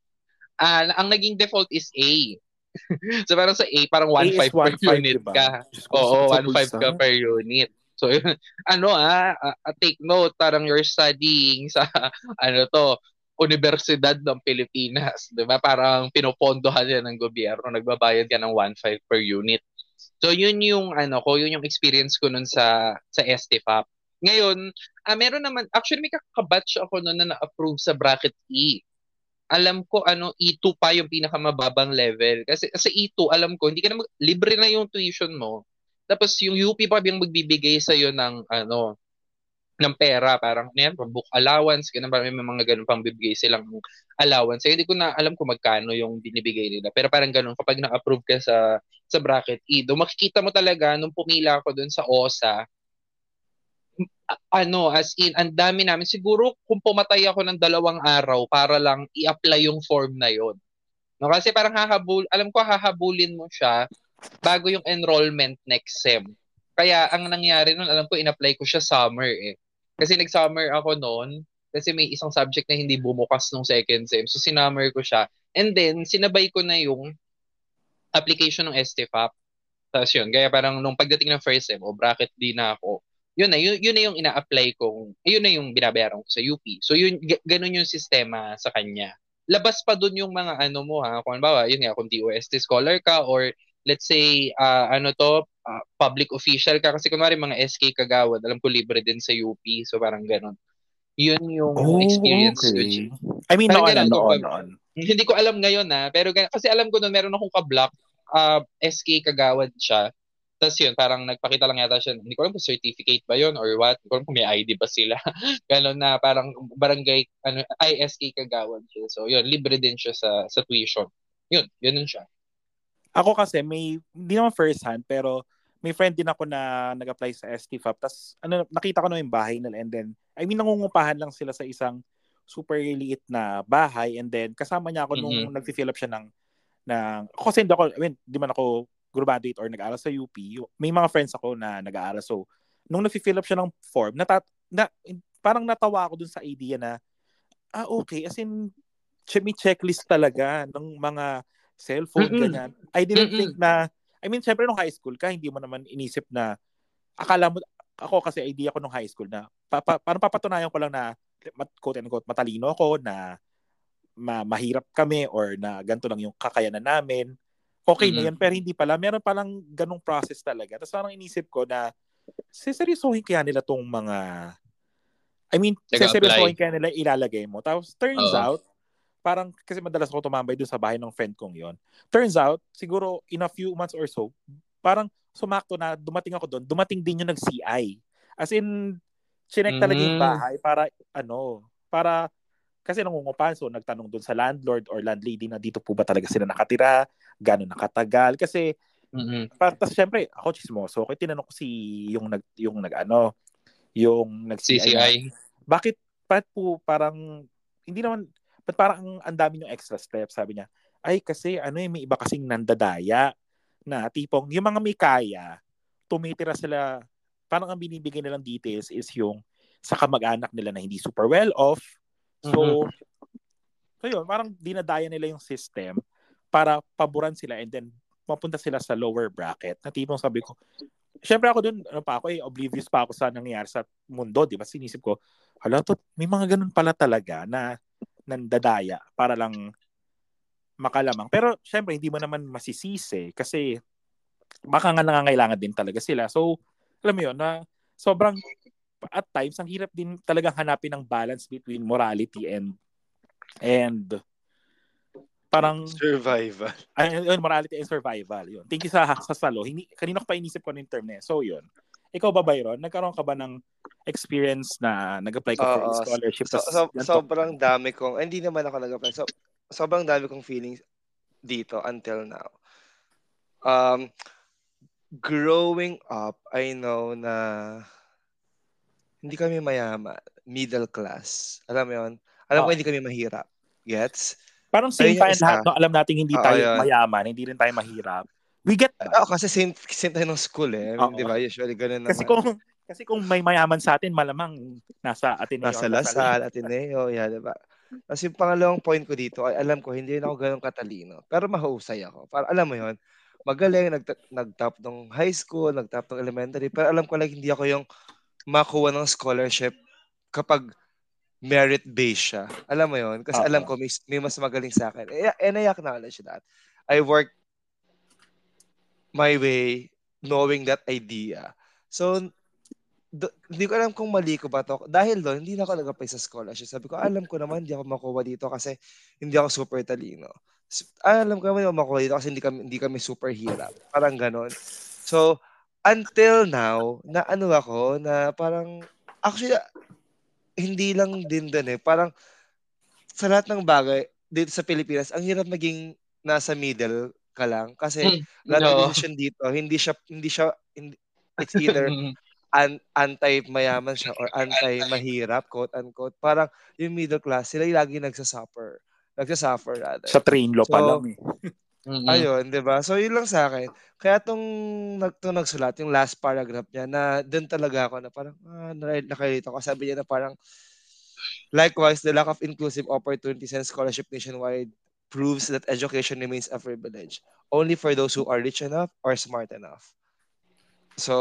uh, ang naging default is A. so parang sa A, parang 1.5 per unit diba? ka. Oo, 1.5 ka per unit. So, ano ah, uh, take note, parang you're studying sa, ano to, Universidad ng Pilipinas. Di ba? Parang pinopondohan yan ng gobyerno. Nagbabayad ka ng 1.5 per unit. So, yun yung, ano ko, yun yung experience ko nun sa, sa STFAP. Ngayon, ah, meron naman, actually may kakabatch ako noon na na-approve sa bracket E alam ko ano E2 pa yung pinakamababang level kasi sa E2 alam ko hindi ka na mag, libre na yung tuition mo tapos yung UP pa yung magbibigay sa iyo ng ano ng pera parang ano yan book allowance ganun parang may mga ganun pang bibigay silang allowance so, hindi ko na alam kung magkano yung binibigay nila pero parang ganun kapag na-approve ka sa sa bracket E do makikita mo talaga nung pumila ako doon sa OSA ano, as in, ang dami namin. Siguro kung pumatay ako ng dalawang araw para lang i-apply yung form na yon. No, kasi parang hahabul, alam ko hahabulin mo siya bago yung enrollment next sem. Kaya ang nangyari noon, alam ko in-apply ko siya summer eh. Kasi nag-summer ako noon kasi may isang subject na hindi bumukas nung second sem. So sinummer ko siya. And then sinabay ko na yung application ng STFAP. Tapos yun, kaya parang nung pagdating ng first sem, o bracket D na ako, yun na, yun, yun na yung ina-apply kong, yun na yung binabayaran ko sa UP. So yun, g- ganun yung sistema sa kanya. Labas pa dun yung mga ano mo ha, kung ba, yun nga, kung DOST scholar ka or let's say, uh, ano to, uh, public official ka, kasi kunwari mga SK kagawad, alam ko libre din sa UP, so parang ganun. Yun yung oh, experience okay. ko. I mean, noon, ganun, noon, noon. Hindi ko alam ngayon na, pero kasi alam ko noon, meron akong ka-block, uh, SK kagawad siya, tapos yun, parang nagpakita lang yata siya, hindi ko alam kung certificate ba yun or what, hindi ko alam kung may ID ba sila. Ganon na parang barangay, ano, ISK kagawad siya. So yun, libre din siya sa, sa tuition. Yun, yun siya. Ako kasi may, hindi naman first hand, pero may friend din ako na nag-apply sa STFAP. Tapos ano, nakita ko na yung bahay nila and then, I mean, nangungupahan lang sila sa isang super liit na bahay and then kasama niya ako mm-hmm. nung nag-fill up siya ng ng kasi hindi ako I mean di man ako graduate or nag-aaral sa UP, may mga friends ako na nag-aaral. So, nung na-fill up siya ng form, nata- na, parang natawa ako dun sa idea na, ah, okay, as in, may checklist talaga ng mga cellphone, Mm-mm. ganyan. I didn't Mm-mm. think na, I mean, syempre nung high school ka, hindi mo naman inisip na, akala mo, ako kasi idea ko nung high school na, pa, pa, parang papatunayan ko lang na, quote and quote, matalino ako, na ma, mahirap kami, or na ganito lang yung kakayanan namin okay mm-hmm. na yan, pero hindi pala. Meron palang ganong process talaga. Tapos parang inisip ko na, seseryosohin kaya nila tong mga, I mean, seseryosohin kaya nila ilalagay mo. Tapos turns uh-huh. out, parang, kasi madalas ako tumambay dun sa bahay ng friend kong yon Turns out, siguro in a few months or so, parang sumakto na dumating ako doon, dumating din yung nag-CI. As in, chinek talaga mm-hmm. yung mm. bahay para, ano, para kasi nangungupahan, so nagtanong doon sa landlord or landlady na dito po ba talaga sila nakatira, gano'n nakatagal. Kasi, mm-hmm. tapos syempre, ako chismoso. Okay, tinanong ko si yung nag, yung nag ano, yung nag CCI. bakit, bakit po parang, hindi naman, ba't parang ang dami yung extra steps, sabi niya. Ay, kasi ano eh, may iba kasing nandadaya na tipong, yung mga may kaya, tumitira sila, parang ang binibigay nilang details is yung sa kamag-anak nila na hindi super well off, So, mm-hmm. so yun, parang dinadaya nila yung system para paboran sila and then mapunta sila sa lower bracket. Na tipong sabi ko, syempre ako dun, ano pa ako eh, oblivious pa ako sa nangyayari sa mundo, di ba? Sinisip ko, hala, to, may mga ganun pala talaga na nandadaya para lang makalamang. Pero syempre, hindi mo naman masisisi kasi baka nga nangangailangan din talaga sila. So, alam mo yun, na sobrang at times ang hirap din talagang hanapin ng balance between morality and and parang Survival. ay, yun, morality and survival yun. Thank you sa sa salo. Hindi kanina ko pa inisip ko ng term na. So yun. Ikaw ba Byron, nagkaroon ka ba ng experience na nag-apply ka for a Oo, scholarship? So, so, sobrang dami kong, hindi naman ako nag-apply. So, sobrang dami kong feelings dito until now. Um, growing up, I know na hindi kami mayaman. Middle class. Alam mo yun? Alam ko Oo. hindi kami mahirap. Gets? Parang same Ayun tayo lahat, no? alam natin hindi Oo, tayo yun. mayaman, hindi rin tayo mahirap. We get. Oo, kasi same, same tayo ng school eh. Oo. Di ba? Usually, ganun naman. Kasi kung kasi kung may mayaman sa atin, malamang nasa Ateneo. Nasa Lasal, Ateneo, yan, di ba? Tapos yung pangalawang point ko dito, ay alam ko, hindi rin ako ganun katalino. Pero mahusay ako. Para alam mo yon magaling, nag, nag-top ng high school, nag-top ng elementary, pero alam ko lang hindi ako yung makuha ng scholarship kapag merit-based siya. Alam mo yon Kasi Oo. alam ko may, may mas magaling sa akin. Eh, And I acknowledge that. I work my way knowing that idea. So, do, hindi ko alam kung mali ko ba to. Dahil doon, hindi na ako nag-apply sa scholarship. Sabi ko, alam ko naman, hindi ako makuha dito kasi hindi ako super talino. Alam ko naman, hindi ako makuha dito kasi hindi kami, hindi kami super hirap. Parang ganon. So, until now, na ano ako, na parang, actually, hindi lang din doon eh. Parang, sa lahat ng bagay, dito sa Pilipinas, ang hirap maging nasa middle ka lang. Kasi, lahat ng No. decision dito, hindi siya, hindi siya, hindi, it's either an, anti-mayaman siya or anti-mahirap, quote-unquote. Parang yung middle class, sila yung lagi nagsasuffer. Nagsasuffer rather. Sa train lo pa So, lang eh. Mm-mm. Ayun, 'di ba? So yun lang sa akin. Kaya tong nag tong nagsulat yung last paragraph niya na doon talaga ako na parang ah, na- nakalito ko. Sabi niya na parang likewise the lack of inclusive opportunities and scholarship nationwide proves that education remains a privilege only for those who are rich enough or smart enough. So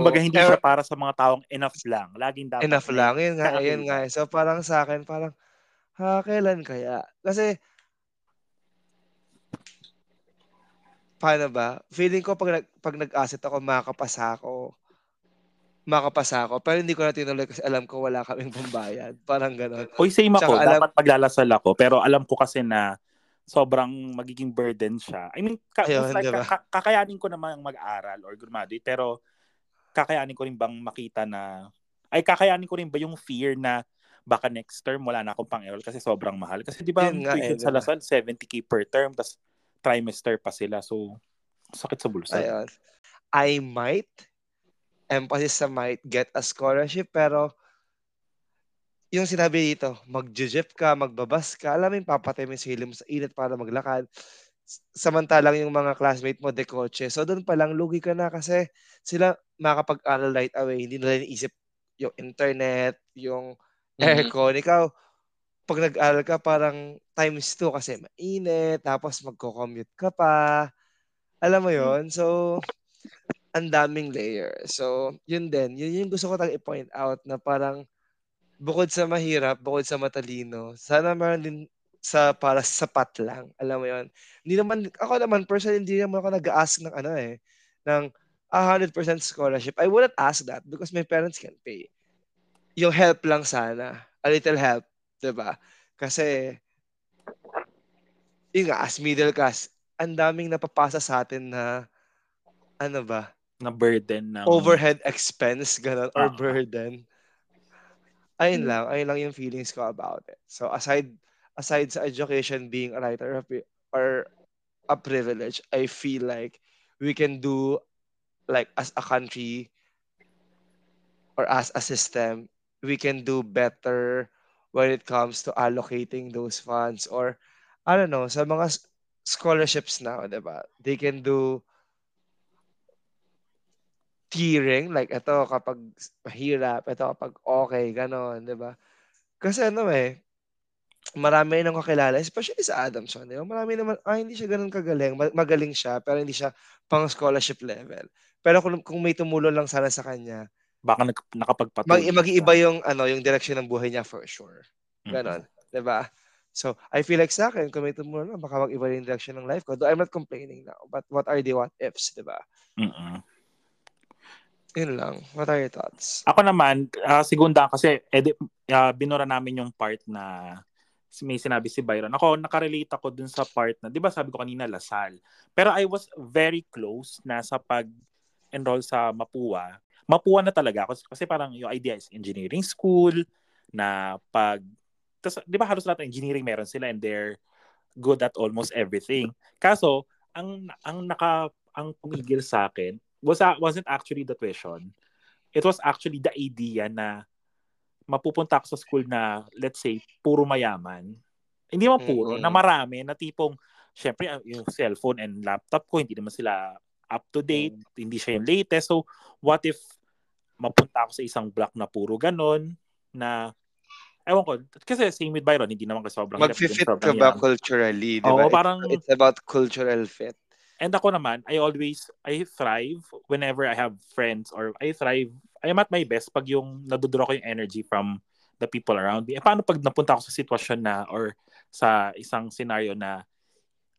Kumbaga hindi siya para sa mga taong enough lang. Laging dapat enough may lang. Yun nga, yun nga. So parang sa akin, parang, ha, kailan kaya? Kasi, paano ba? Feeling ko pag, pag nag-asset ako, makakapasa ako. Makakapasa ako. Pero hindi ko na tinuloy kasi alam ko wala kaming pambayad. Parang ganon. Oy, same ako. Tsaka alam- Dapat maglalasal ako. Pero alam ko kasi na sobrang magiging burden siya. I mean, ka- Ayun, like, diba? ka- kakayanin ko naman mag-aral or graduate. Pero kakayanin ko rin bang makita na ay kakayanin ko rin ba yung fear na baka next term wala na akong pang-enroll kasi sobrang mahal. Kasi di ba nga eh, tuition sa? Lasal, 70k per term, tas trimester pa sila. So, sakit sa bulsa. Ayun. I might, emphasis sa might, get a scholarship, pero yung sinabi dito, mag-jeep ka, magbabas ka, alam mo yung papatay mo yung sarili mo sa init para maglakad. Samantalang yung mga classmate mo, de kotse. So doon pa lang, lugi ka na kasi sila makapag-aral right away. Hindi nila iniisip yung internet, yung Mhm. aircon. Ikaw, pag nag-aral ka, parang times two kasi mainit, tapos magko-commute ka pa. Alam mo yon So, ang daming layer. So, yun din. Yun yung gusto ko tang i-point out na parang bukod sa mahirap, bukod sa matalino, sana meron din sa para sapat lang. Alam mo yon Hindi naman, ako naman, personally, hindi naman ako nag-ask ng ano eh, ng 100% scholarship. I wouldn't ask that because my parents can pay. Yung help lang sana. A little help. 'di ba Kasi, yun nga, as middle class, ang daming napapasa sa atin na, ano ba, Na burden ng overhead expense, ganun, or Ah. burden. Ayun mm. lang, ayun lang yung feelings ko about it. So, aside, aside sa education being a right or a, or a privilege, I feel like we can do, like, as a country, or as a system, we can do better when it comes to allocating those funds or I don't know, sa mga scholarships now, 'di ba? They can do tiering like ito kapag mahirap, ito kapag okay, ganon, 'di ba? Kasi ano eh, marami nang kakilala, especially sa Adamson, di ba? Marami naman, ah, hindi siya ganun kagaling. Ma- Magaling siya, pero hindi siya pang scholarship level. Pero kung, kung may tumulong lang sana sa kanya, baka nag, nakapagpatuloy. mag, mag-iiba yung ano yung direction ng buhay niya for sure. Ganon. 'Di ba? So, I feel like sa akin, kung may tumulong lang, baka mag-iba yung direction ng life ko. Though I'm not complaining now. But what are the what ifs, 'di ba? Mm-mm. Yun lang. What are your thoughts? Ako naman, uh, segunda kasi edi, uh, binura namin yung part na may sinabi si Byron. Ako, nakarelate ako dun sa part na, di ba sabi ko kanina, Lasal. Pero I was very close na sa pag-enroll sa Mapua. Mapua na talaga ako kasi parang yung idea is engineering school na pag tas, di ba halos lahat ng engineering meron sila and they're good at almost everything. Kaso, ang ang naka ang pumigil sa akin was wasn't actually the tuition. It was actually the idea na mapupunta ako sa school na let's say puro mayaman. Hindi man puro, mm-hmm. na marami na tipong syempre yung cellphone and laptop ko hindi naman sila up to date, mm-hmm. hindi siya yung latest. So what if mapunta ako sa isang block na puro ganon na Ewan ko, kasi same with Byron, hindi naman kasi sobrang Mag-fit ka ba culturally, di ba? Oo, parang... It's about cultural fit. And ako naman, I always, I thrive whenever I have friends or I thrive, I am at my best pag yung naduduro ko yung energy from the people around me. E paano pag napunta ako sa sitwasyon na or sa isang scenario na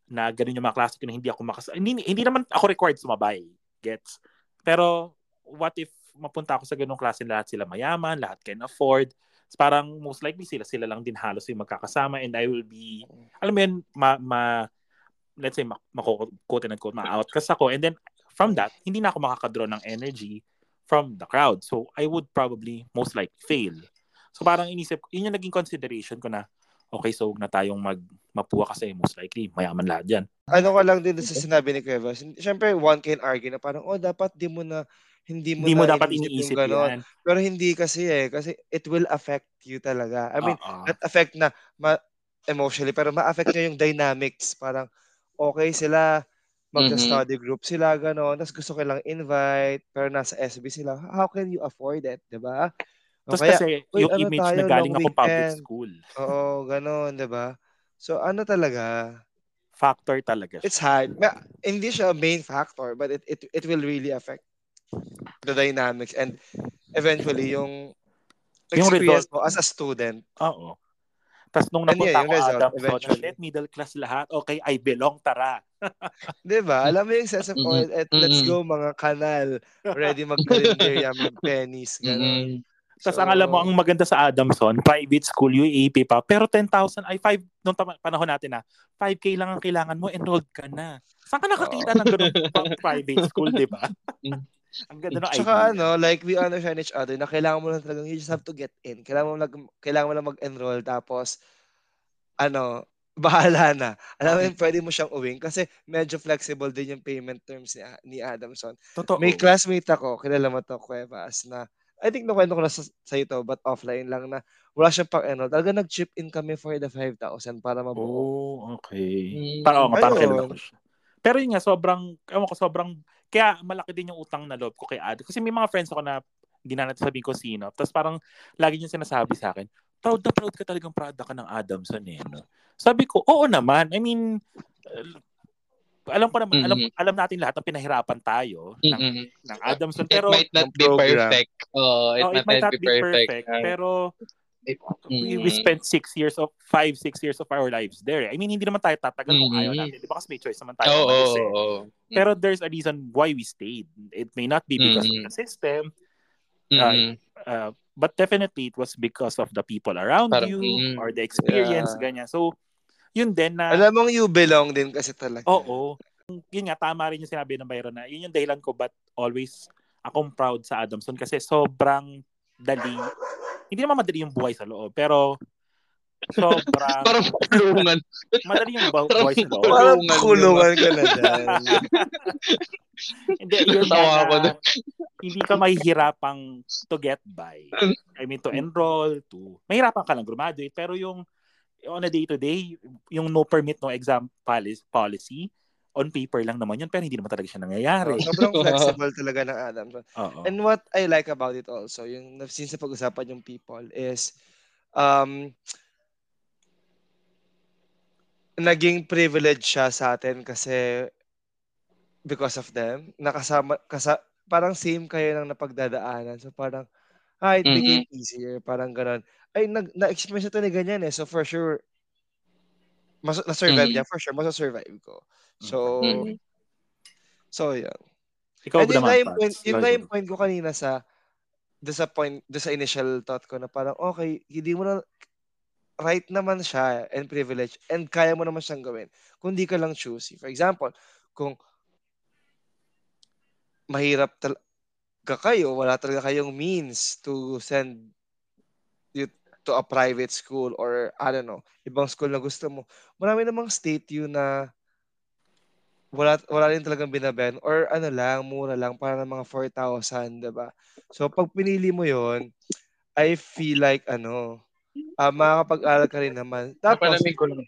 na ganun yung mga klase ko na hindi ako makas... Hindi, hindi naman ako required sumabay. Gets? Pero what if mapunta ako sa ganung klase lahat sila mayaman, lahat can afford, parang most likely sila sila lang din halos yung magkakasama and I will be alam mo yun ma, ma let's say ma, quote and quote ma-outcast ako and then from that hindi na ako makakadraw ng energy from the crowd so I would probably most likely fail so parang inisip yun yung naging consideration ko na okay so na tayong mag mapuwa kasi most likely mayaman lahat yan ano ka lang din sa sinabi ni Cuevas syempre one can argue na parang oh dapat di mo na hindi mo, hindi mo dapat iniisip yan. Pero hindi kasi eh. Kasi it will affect you talaga. I mean, uh-uh. not affect na ma- emotionally, pero ma-affect nyo yung dynamics. Parang, okay sila, magsa-study mm-hmm. group sila, gano'n. Tapos gusto ko lang invite, pero nasa SB sila. How can you afford it, di ba? Tapos kasi, yung ano image tayo, na galing ako public school. Oo, gano'n, di ba? So, ano talaga? Factor talaga siya. It's hard. Ma- hindi siya main factor, but it, it, it will really affect the dynamics and eventually yung experience yung mo as a student. Oo. Tapos nung napunta ako result, Adam Socialite, middle class lahat, okay, I belong, tara. Di ba? Alam mo yung sense of, mm-hmm. let's go mga kanal, ready mag-calendaria, mag-pennies, gano'n. Mm-hmm. Tapos so, ang alam mo, ang maganda sa Adamson, private school, UAP pa, pero 10,000, ay 5, nung panahon natin na, 5K lang ang kailangan mo, enrolled ka na. Saan ka nakakita oh. ng ganun private school, di ba? Mm. Ang ganda ng Tsaka idea. ano, like we understand each other na kailangan mo lang talagang you just have to get in. Kailangan mo lang, kailangan mo lang mag-enroll tapos ano, bahala na. Alam mo yun, pwede mo siyang uwing kasi medyo flexible din yung payment terms ni, ni Adamson. Totoo. May classmate ako, kilala mo to, Cuevas, na I think nakwento ko na sa, sa ito, but offline lang na wala siyang pang-enroll. Talaga nag-chip in kami for the 5,000 para mabuo. Oh, okay. Hmm. Para, oh, parang kilala ko siya. Pero yun nga, sobrang, ewan ko, sobrang, kaya malaki din yung utang na loob ko kay Ad. Kasi may mga friends ako na, hindi na natin sabihin ko sino. Tapos parang, lagi yung sinasabi sa akin, proud na proud ka talagang product ka ng Adamson eh. No? Sabi ko, oo naman. I mean, alam ko naman, mm-hmm. alam alam natin lahat ng pinahirapan tayo ng, mm-hmm. ng Adamson. Pero, it might not be program. perfect. Uh, it, oh, it might, not, be, perfect. perfect pero, we, we spent six years of five six years of our lives there I mean hindi naman tayo tatagal mm-hmm. kung ayaw natin di ba kasi may choice naman tayo oh, oh, oh, oh. pero there's a reason why we stayed it may not be because mm-hmm. of the system mm-hmm. uh, uh, but definitely it was because of the people around Parang, you mm, or the experience yeah. ganyan so yun din na alam mong you belong din kasi talaga oo yun nga tama rin yung sinabi ng Byron na yun yung dahilan ko but always akong proud sa Adamson kasi sobrang dali hindi naman madali yung buhay sa loob, pero sobrang... Parang kulungan. madali yung buhay sa loob. Parang kulungan ka na dyan. hindi, yun na, ako na, hindi ka mahihirapang to get by. I mean, to enroll, to... Mahirapan ka lang graduate, pero yung on a day-to-day, yung no permit, no exam policy, on paper lang naman yun, pero hindi naman talaga siya nangyayari. Oh, sobrang flexible talaga ng Adam. Uh-oh. And what I like about it also, yung since pag-usapan yung people, is um, naging privilege siya sa atin kasi because of them, nakasama, kasa, parang same kayo ng napagdadaanan. So parang, ah, it mm-hmm. became easier. Parang ganon. Ay, nag, na-experience ito ni ganyan eh. So for sure, mas, na-survive mm-hmm. niya, for sure, mas survive ko. So, mm-hmm. so yeah. Ikaw And yun nga yung point, yun yung point ko kanina sa do sa point, do sa initial thought ko na parang, okay, hindi mo na, right naman siya and privilege and kaya mo naman siyang gawin kung di ka lang choosy. For example, kung mahirap talaga kayo, wala talaga kayong means to send you to a private school or I don't know, ibang school na gusto mo. Marami namang state yun na wala wala rin talagang binaben or ano lang, mura lang para ng mga 4,000, 'di ba? So pag pinili mo 'yon, I feel like ano, ah makakapag-aral ka rin naman. Tapos ko lang.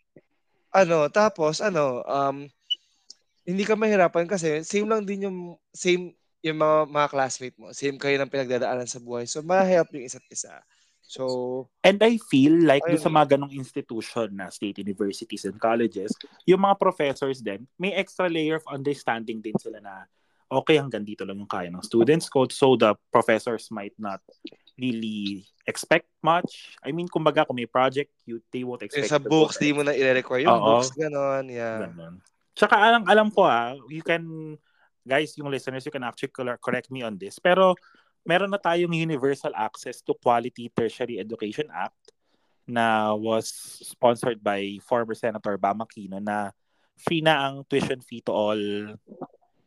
ano, tapos ano, um hindi ka mahirapan kasi same lang din yung same yung mga, mga classmate mo. Same kayo ng pinagdadaanan sa buhay. So, ma-help yung isa't isa. So, And I feel like Ayun sa mga ganong institution na state universities and colleges, yung mga professors din, may extra layer of understanding din sila na okay, hanggang dito lang yung kaya ng students ko. So the professors might not really expect much. I mean, kumbaga, kung may project, you, they won't expect sa the books, book. di mo na i-require yung Oo. books, ganon. Yeah. Ganun. Tsaka alam, alam ko ah, you can, guys, yung listeners, you can actually cor- correct me on this. Pero meron na tayong Universal Access to Quality Tertiary Education Act na was sponsored by former Senator Bam Aquino na free na ang tuition fee to all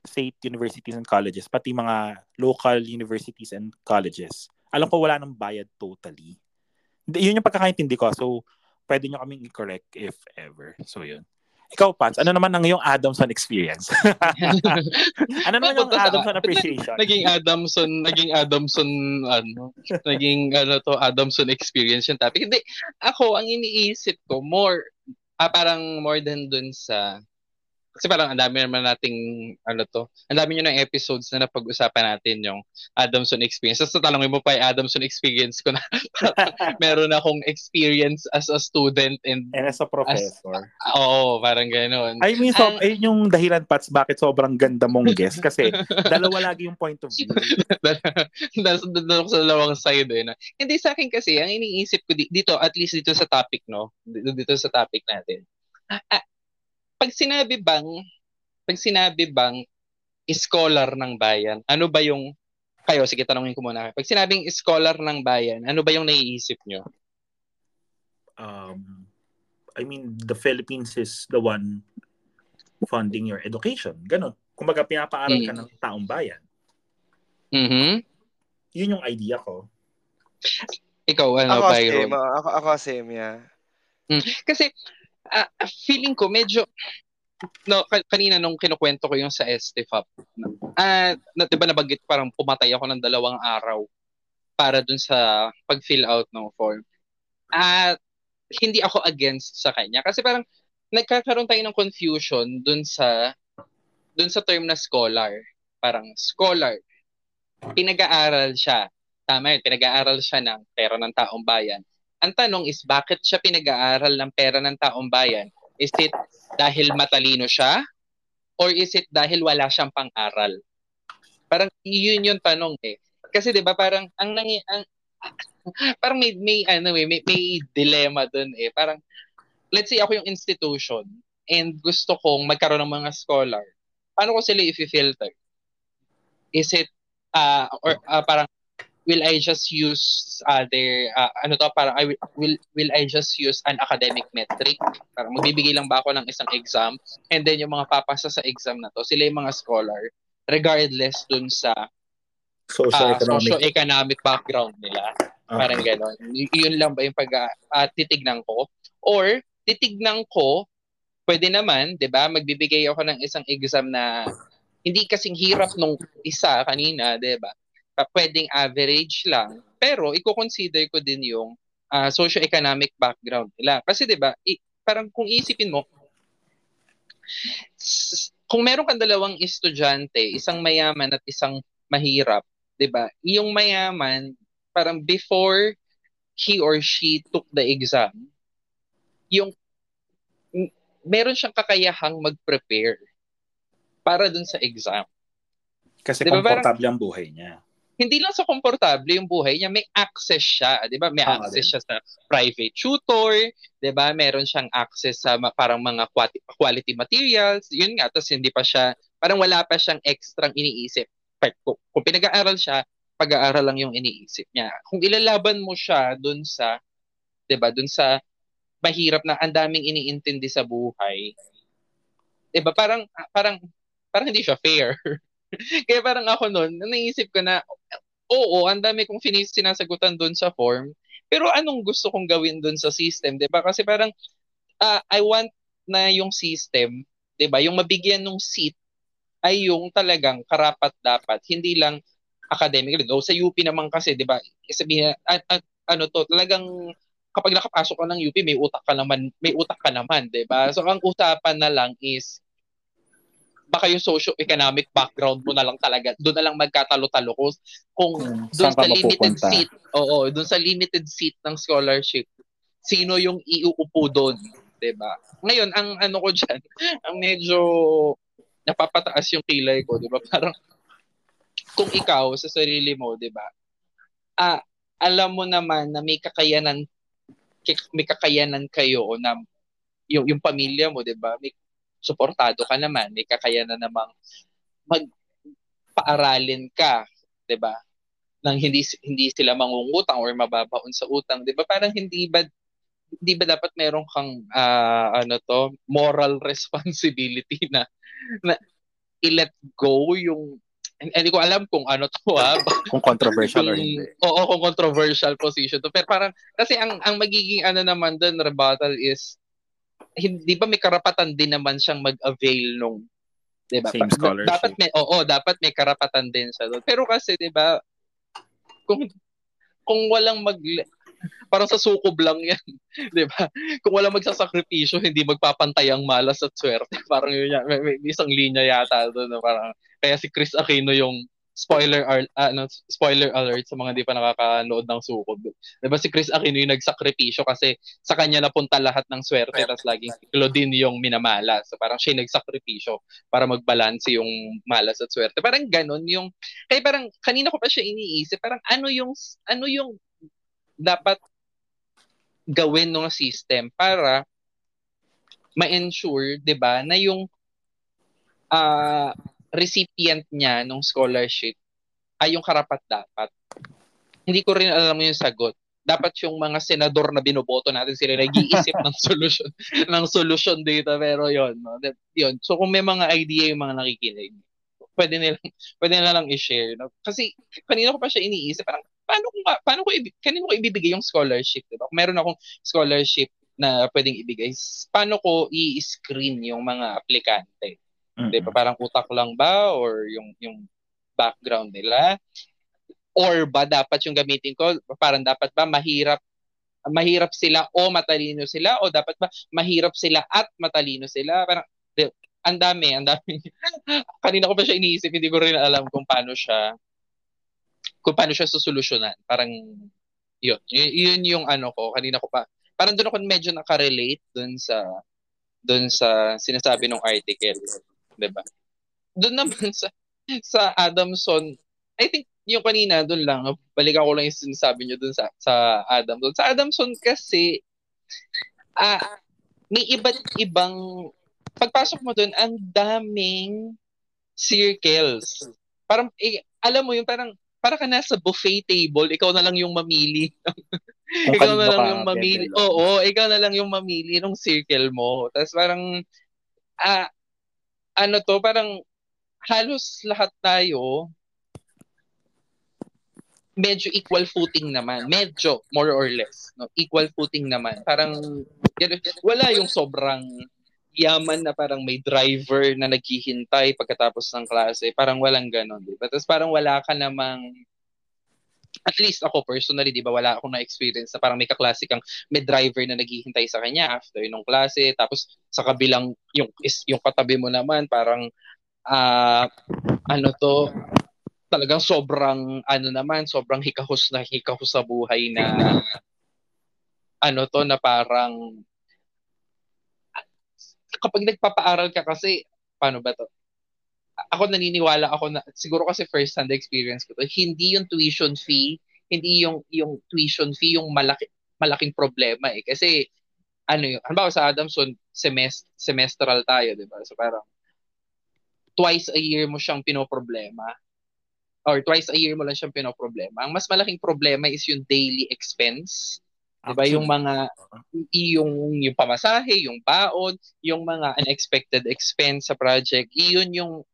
state universities and colleges, pati mga local universities and colleges. Alam ko wala nang bayad totally. Yun yung pagkakaintindi ko. So, pwede nyo kaming i-correct if ever. So, yun. Ikaw, Pats, ano naman ang iyong Adamson experience? ano naman yung Adamson appreciation? naging Adamson, naging Adamson, ano, naging, ano to, Adamson experience yung topic. Hindi, ako, ang iniisip ko, more, ah, parang more than dun sa, kasi parang ang dami naman nating, ano to, ang dami nyo ng episodes na napag-usapan natin yung Adamson experience. Tapos tatanungin mo pa yung Adamson experience ko na meron akong experience as a student and, And as a professor. oo, parang gano'n. I mean, so, Ang- ayun yung dahilan, Pats, bakit sobrang ganda mong guest. Kasi dalawa lagi yung point of view. Dahil sa dalawang side eh. No? Hindi sa akin kasi, ang iniisip ko di- dito, at least dito sa topic, no? Dito, dito sa topic natin. Ah, ah, pag sinabi bang, pag sinabi bang scholar ng bayan, ano ba yung, kayo, sige tanongin ko muna. Pag sinabing scholar ng bayan, ano ba yung naiisip nyo? Um, I mean, the Philippines is the one funding your education. Ganon. Kumbaga, pinapaaral ka Mm. ng taong bayan. Mhm. Yun yung idea ko. Ikaw, ano, Ako Byron? same. ah, Ako, ako same, yeah. Kasi ah, feeling ko medyo no ka- kanina nung kinukwento ko yung sa STFAP. Ah, na, 'di ba nabanggit parang pumatay ako ng dalawang araw para dun sa pag-fill out ng form. At hindi ako against sa kanya kasi parang nagkakaroon tayo ng confusion dun sa dun sa term na scholar. Parang scholar pinag-aaral siya. Tama yun, pinag-aaral siya ng pera ng taong bayan. Ang tanong is, bakit siya pinag-aaral ng pera ng taong bayan? Is it dahil matalino siya? Or is it dahil wala siyang pang-aral? Parang yun yung tanong eh. Kasi 'di ba parang ang nangi ang parang may may ano eh, may, may dilemma doon eh. Parang let's say ako yung institution and gusto kong magkaroon ng mga scholar. Paano ko sila i-filter? Is it uh, or uh, parang will I just use uh, their uh, ano to parang I will, will will I just use an academic metric? Parang magbibigay lang ba ako ng isang exam? And then yung mga papasa sa exam na to sila yung mga scholar regardless dun sa uh, Socio-economic. socio-economic background nila. Ah. parang gano'n. Y- yun lang ba yung pag uh, titignan ko? Or titignan ko pwede naman 'di ba? Magbibigay ako ng isang exam na hindi kasing hirap nung isa kanina 'di ba uh, pwedeng average lang. Pero i-consider ko din yung uh, socio-economic background nila. Kasi 'di ba, i- parang kung isipin mo s- kung meron kang dalawang estudyante, isang mayaman at isang mahirap, 'di ba? Yung mayaman parang before he or she took the exam, yung meron siyang kakayahang mag-prepare para dun sa exam. Kasi Di ba, parang- komportable ang buhay niya. Hindi lang sa komportable yung buhay niya, may access siya, 'di ba? May access din. siya sa private tutor, 'di ba? Meron siyang access sa ma- parang mga quality, materials, yun nga, tapos hindi pa siya, parang wala pa siyang extrang iniisip. kung, kung pinag-aaral siya, pag-aaral lang yung iniisip niya. Kung ilalaban mo siya dun sa, 'di ba, dun sa mahirap na ang daming iniintindi sa buhay. 'Di ba? Parang parang parang hindi siya fair. Kaya parang ako noon, naisip ko na oo, ang dami kong finis sinasagutan doon sa form. Pero anong gusto kong gawin doon sa system, 'di ba? Kasi parang uh, I want na yung system, 'di ba? Yung mabigyan ng seat ay yung talagang karapat dapat, hindi lang academic. Go sa UP naman kasi, 'di ba? Sabihin at, at, ano to, talagang kapag nakapasok ka ng UP, may utak ka naman, may utak ka naman, 'di ba? So ang usapan na lang is baka yung socio-economic background mo na lang talaga, doon na lang magkatalo-talo ko kung hmm, doon sa limited mapupunta? seat, oo, doon sa limited seat ng scholarship, sino yung iuupo doon, 'di ba? Ngayon, ang ano ko diyan, ang medyo napapataas yung kilay ko, 'di ba? Parang kung ikaw sa sarili mo, 'di ba? Ah, alam mo naman na may kakayanan may kakayanan kayo na yung yung pamilya mo, 'di ba? May suportado ka naman, may kakayanan namang magpaaralin ka, 'di ba? Nang hindi hindi sila mangungutang or mababaon sa utang, 'di ba? Parang hindi ba hindi ba dapat meron kang uh, ano to, moral responsibility na na i-let go yung hindi ko alam kung ano to ha. kung controversial or hindi. Oo, kung controversial position to. Pero parang, kasi ang, ang magiging ano naman doon, rebuttal is, hindi ba may karapatan din naman siyang mag-avail nung, di ba? Same scholarship. Dapat may, oo, dapat may karapatan din siya doon. Pero kasi, di ba, kung, kung walang mag, parang sa sukob lang yan. di ba? Kung wala magsasakripisyo, hindi magpapantay ang malas at swerte. Parang yun yan. May, may isang linya yata doon na parang, kaya si Chris Aquino yung spoiler alert, uh, no, spoiler alert sa mga hindi pa nakakanood ng sukob. 'Di ba si Chris Aquino yung nagsakripisyo kasi sa kanya napunta lahat ng swerte tapos laging si Claudine yung minamala. So parang siya nagsakripisyo para magbalanse yung malas at swerte. Parang ganun yung kaya parang kanina ko pa siya iniisip, parang ano yung ano yung dapat gawin ng system para ma-ensure, 'di ba, na yung uh, recipient niya ng scholarship ay yung karapat dapat. Hindi ko rin alam yung sagot. Dapat yung mga senador na binoboto natin sila nag-iisip ng solusyon ng solusyon dito pero yon no. Yon. So kung may mga idea yung mga nakikinig, pwede nilang pwede nila lang i-share no. Kasi kanina ko pa siya iniisip parang paano ko paano ko kanino ko ibibigay yung scholarship, di ba? Kung meron akong scholarship na pwedeng ibigay, paano ko i-screen yung mga aplikante? Mm-hmm. 'Di ba? Parang utak lang ba or yung yung background nila? Or ba dapat yung gamitin ko parang dapat ba mahirap mahirap sila o matalino sila o dapat ba mahirap sila at matalino sila? Parang di, ang dami, ang dami. Kanina ko pa siya iniisip, hindi ko rin alam kung paano siya kung paano siya susolusyonan. Parang yun. Y- yun yung ano ko, kanina ko pa. Parang doon ako medyo nakarelate doon sa doon sa sinasabi ng article. 'Di ba? Doon naman sa sa Adamson, I think yung kanina doon lang, balikan ko lang yung sinasabi niyo doon sa sa Adamson. Sa Adamson kasi ah uh, may iba't ibang pagpasok mo doon, ang daming circles. Parang eh, alam mo yung parang para ka nasa buffet table, ikaw na lang yung mamili. ikaw na lang yung mamili. Oo, ikaw na lang yung mamili ng circle mo. Tapos parang ah ano to, parang halos lahat tayo medyo equal footing naman. Medyo, more or less. No? Equal footing naman. Parang, wala yung sobrang yaman na parang may driver na naghihintay pagkatapos ng klase. Parang walang ganon. Diba? Tapos parang wala ka namang at least ako personally, di ba, wala akong na-experience na parang may kaklase kang may driver na naghihintay sa kanya after nung klase. Tapos sa kabilang, yung, is, yung katabi mo naman, parang, uh, ano to, talagang sobrang, ano naman, sobrang hikahos na hikahos sa buhay na, ano to, na parang, kapag nagpapaaral ka kasi, paano ba to? Ako naniniwala ako na siguro kasi first hand experience ko to, hindi yung tuition fee, hindi yung yung tuition fee yung malaki malaking problema eh kasi ano yung halimbawa sa Adamson semest semestral tayo, 'di ba? So parang twice a year mo siyang pinoproblema. or twice a year mo lang siyang pinoproblema. Ang mas malaking problema is yung daily expense. Diba? Yung mga, yung, yung pamasahe, yung baon, yung mga unexpected expense sa project, iyon yung,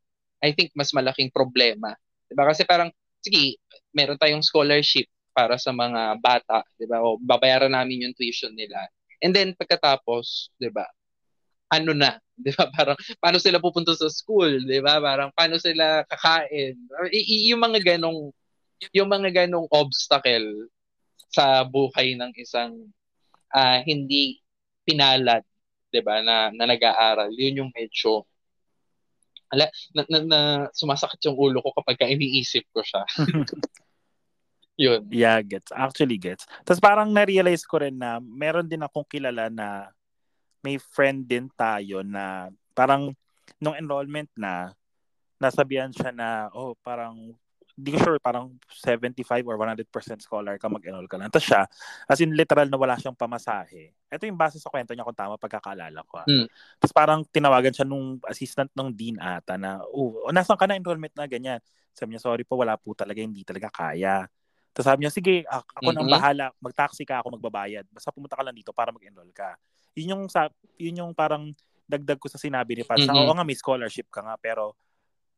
I think, mas malaking problema. Diba? Kasi parang, sige, meron tayong scholarship para sa mga bata, diba? O babayaran namin yung tuition nila. And then, pagkatapos, diba, ano na, 'di ba? Parang paano sila pupunta sa school, 'di ba? Parang paano sila kakain. Y- yung mga ganong yung mga ganong obstacle sa buhay ng isang uh, hindi pinalad, 'di ba, na, na nag-aaral. Yun yung medyo ala na, na, na sumasakit yung ulo ko kapag iniisip ko siya. yun. Yeah, gets. Actually gets. Tapos parang na-realize ko rin na meron din akong kilala na may friend din tayo na parang nung enrollment na nasabihan siya na oh parang hindi ko sure parang 75 or 100% scholar ka mag-enroll ka lang. Tapos siya, as in literal na wala siyang pamasahe. Ito yung base sa kwento niya kung tama pagkakaalala ko. Mm. Tapos parang tinawagan siya nung assistant ng dean ata na, oh, nasan ka na enrollment na ganyan? Sabi niya, sorry po, wala po talaga, hindi talaga kaya. Tapos sabi niya, sige, ako mm-hmm. nang bahala, mag-taxi ka, ako magbabayad. Basta pumunta ka lang dito para mag-enroll ka. Yun yung yun yung parang dagdag ko sa sinabi ni Pat. Mm-hmm. Oo nga may scholarship ka nga pero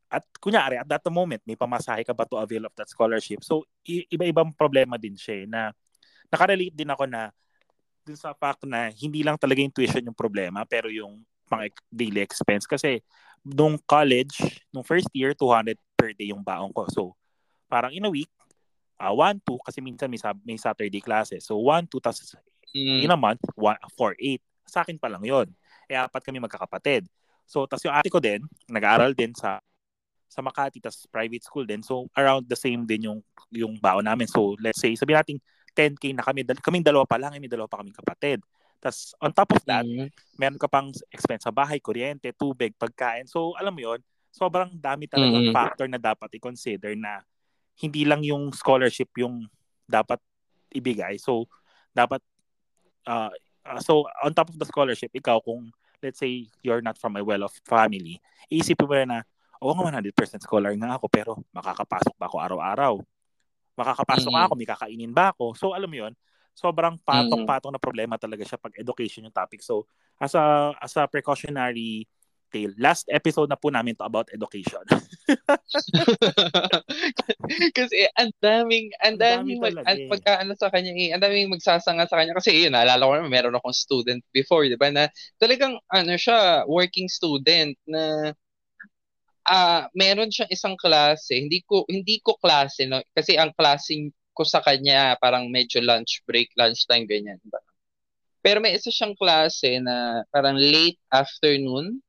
at kunyari at that moment may pamasahe ka ba to avail of that scholarship. So i- iba-ibang problema din siya eh, na nakarelate din ako na dun sa fact na hindi lang talaga yung tuition yung problema pero yung pang daily expense kasi nung college, nung first year 200 per day yung baon ko. So parang in a week uh, 1 2 kasi minsan may, may Saturday classes. So 1 2 tas mm. in a month 1 4 8 sa akin pa lang yon. Eh, apat kami magkakapatid. So, tas yung ate ko din, nag-aaral din sa sa Makati, tas private school din. So, around the same din yung, yung baon namin. So, let's say, sabi natin 10K na kami, kaming dalawa pa lang, eh, may dalawa pa kaming kapatid. Tas, on top of that, mm-hmm. meron ka pang expense sa bahay, kuryente, tubig, pagkain. So, alam mo yon sobrang dami talaga mm-hmm. factor na dapat i-consider na hindi lang yung scholarship yung dapat ibigay. So, dapat uh, uh, so on top of the scholarship, ikaw kung let's say you're not from a well-off family, iisipin mo na, oo nga 100% scholar nga ako, pero makakapasok ba ako araw-araw? Makakapasok mm-hmm. ako, may kakainin ba ako? So alam mo yon sobrang patong-patong na problema talaga siya pag education yung topic. So as a as a precautionary tale. Last episode na po namin to about education. kasi ang daming, ang daming, mag, eh. pagka ano sa kanya, eh, ang daming magsasanga sa kanya. Kasi yun, naalala ko naman, meron akong student before, di ba, na talagang, ano siya, working student na uh, meron siyang isang klase, hindi ko hindi ko klase no kasi ang klase ko sa kanya parang medyo lunch break, lunch time ganyan. Pero may isa siyang klase na parang late afternoon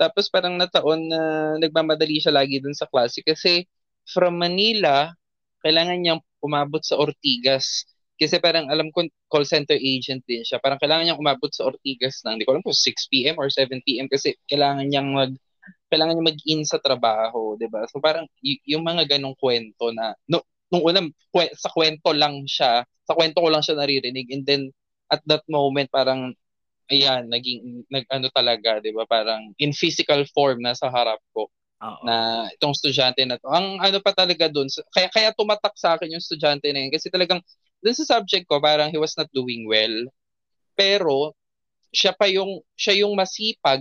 tapos parang nataon na nagmamadali siya lagi dun sa klase kasi from Manila, kailangan niyang umabot sa Ortigas. Kasi parang alam ko call center agent din siya. Parang kailangan niyang umabot sa Ortigas ng, hindi ko alam kung 6 p.m. or 7 p.m. kasi kailangan niyang mag kailangan niya mag-in sa trabaho, 'di ba? So parang y- yung mga ganong kwento na no, nung unang kwe- sa kwento lang siya, sa kwento ko lang siya naririnig and then at that moment parang ayan, naging, nag, ano talaga, di ba, parang in physical form na sa harap ko. Uh-oh. na itong estudyante na to. Ang ano pa talaga doon, kaya kaya tumatak sa akin yung estudyante na yun kasi talagang doon sa subject ko parang he was not doing well. Pero siya pa yung siya yung masipag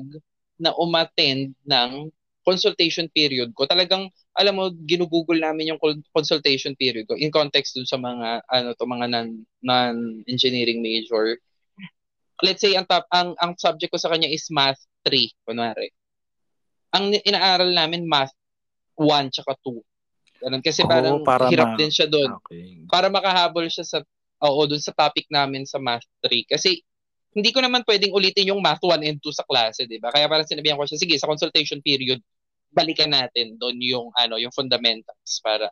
na umattend ng consultation period ko. Talagang alam mo ginugugol namin yung consultation period ko in context dun sa mga ano to mga non non engineering major let's say ang top ang ang subject ko sa kanya is math 3 kunwari. Ang inaaral namin math 1 tsaka 2. Ganun kasi oh, parang para hirap ma- din siya doon. Okay. Para makahabol siya sa oo doon sa topic namin sa math 3 kasi hindi ko naman pwedeng ulitin yung math 1 and 2 sa klase, 'di ba? Kaya parang sinabihan ko siya, sige, sa consultation period, balikan natin doon yung ano, yung fundamentals para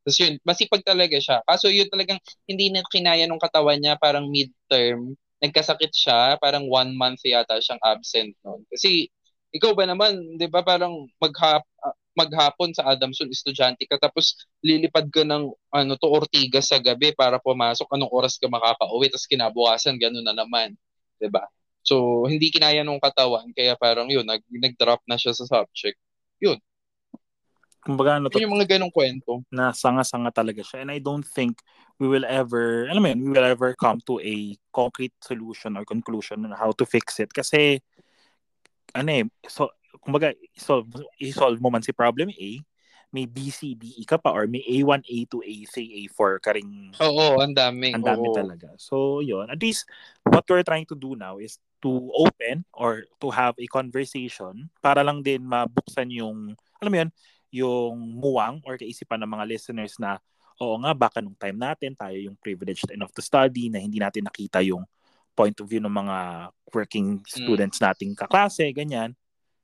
tapos yun, masipag talaga siya. Kaso yun talagang hindi na kinaya nung katawan niya, parang midterm nagkasakit siya, parang one month yata siyang absent noon. Kasi ikaw ba naman, 'di ba, parang maghap maghapon sa Adamson estudyante ka tapos lilipad ka ng ano to Ortigas sa gabi para pumasok anong oras ka makakauwi tapos kinabukasan ganun na naman, 'di ba? So hindi kinaya nung katawan kaya parang yun nag nag-drop na siya sa subject. Yun. kumbaga ano to, Yun yung mga ganong kwento. na sanga-sanga talaga siya. And I don't think we will ever, alam mo yun, we will ever come to a concrete solution or conclusion on how to fix it. Kasi, ano eh, so, kumbaga, solve, i-solve mo man si problem A, may B, C, D, E ka pa, or may A1, A2, A3, A4 ka ring Oo, ang dami. ang dami Oo. talaga. So, yun. At least, what we're trying to do now is to open or to have a conversation para lang din mabuksan yung, alam mo yun, yung muwang or kaisipan ng mga listeners na, oo nga, baka nung time natin, tayo yung privileged enough to study na hindi natin nakita yung point of view ng mga working students nating kaklase, ganyan.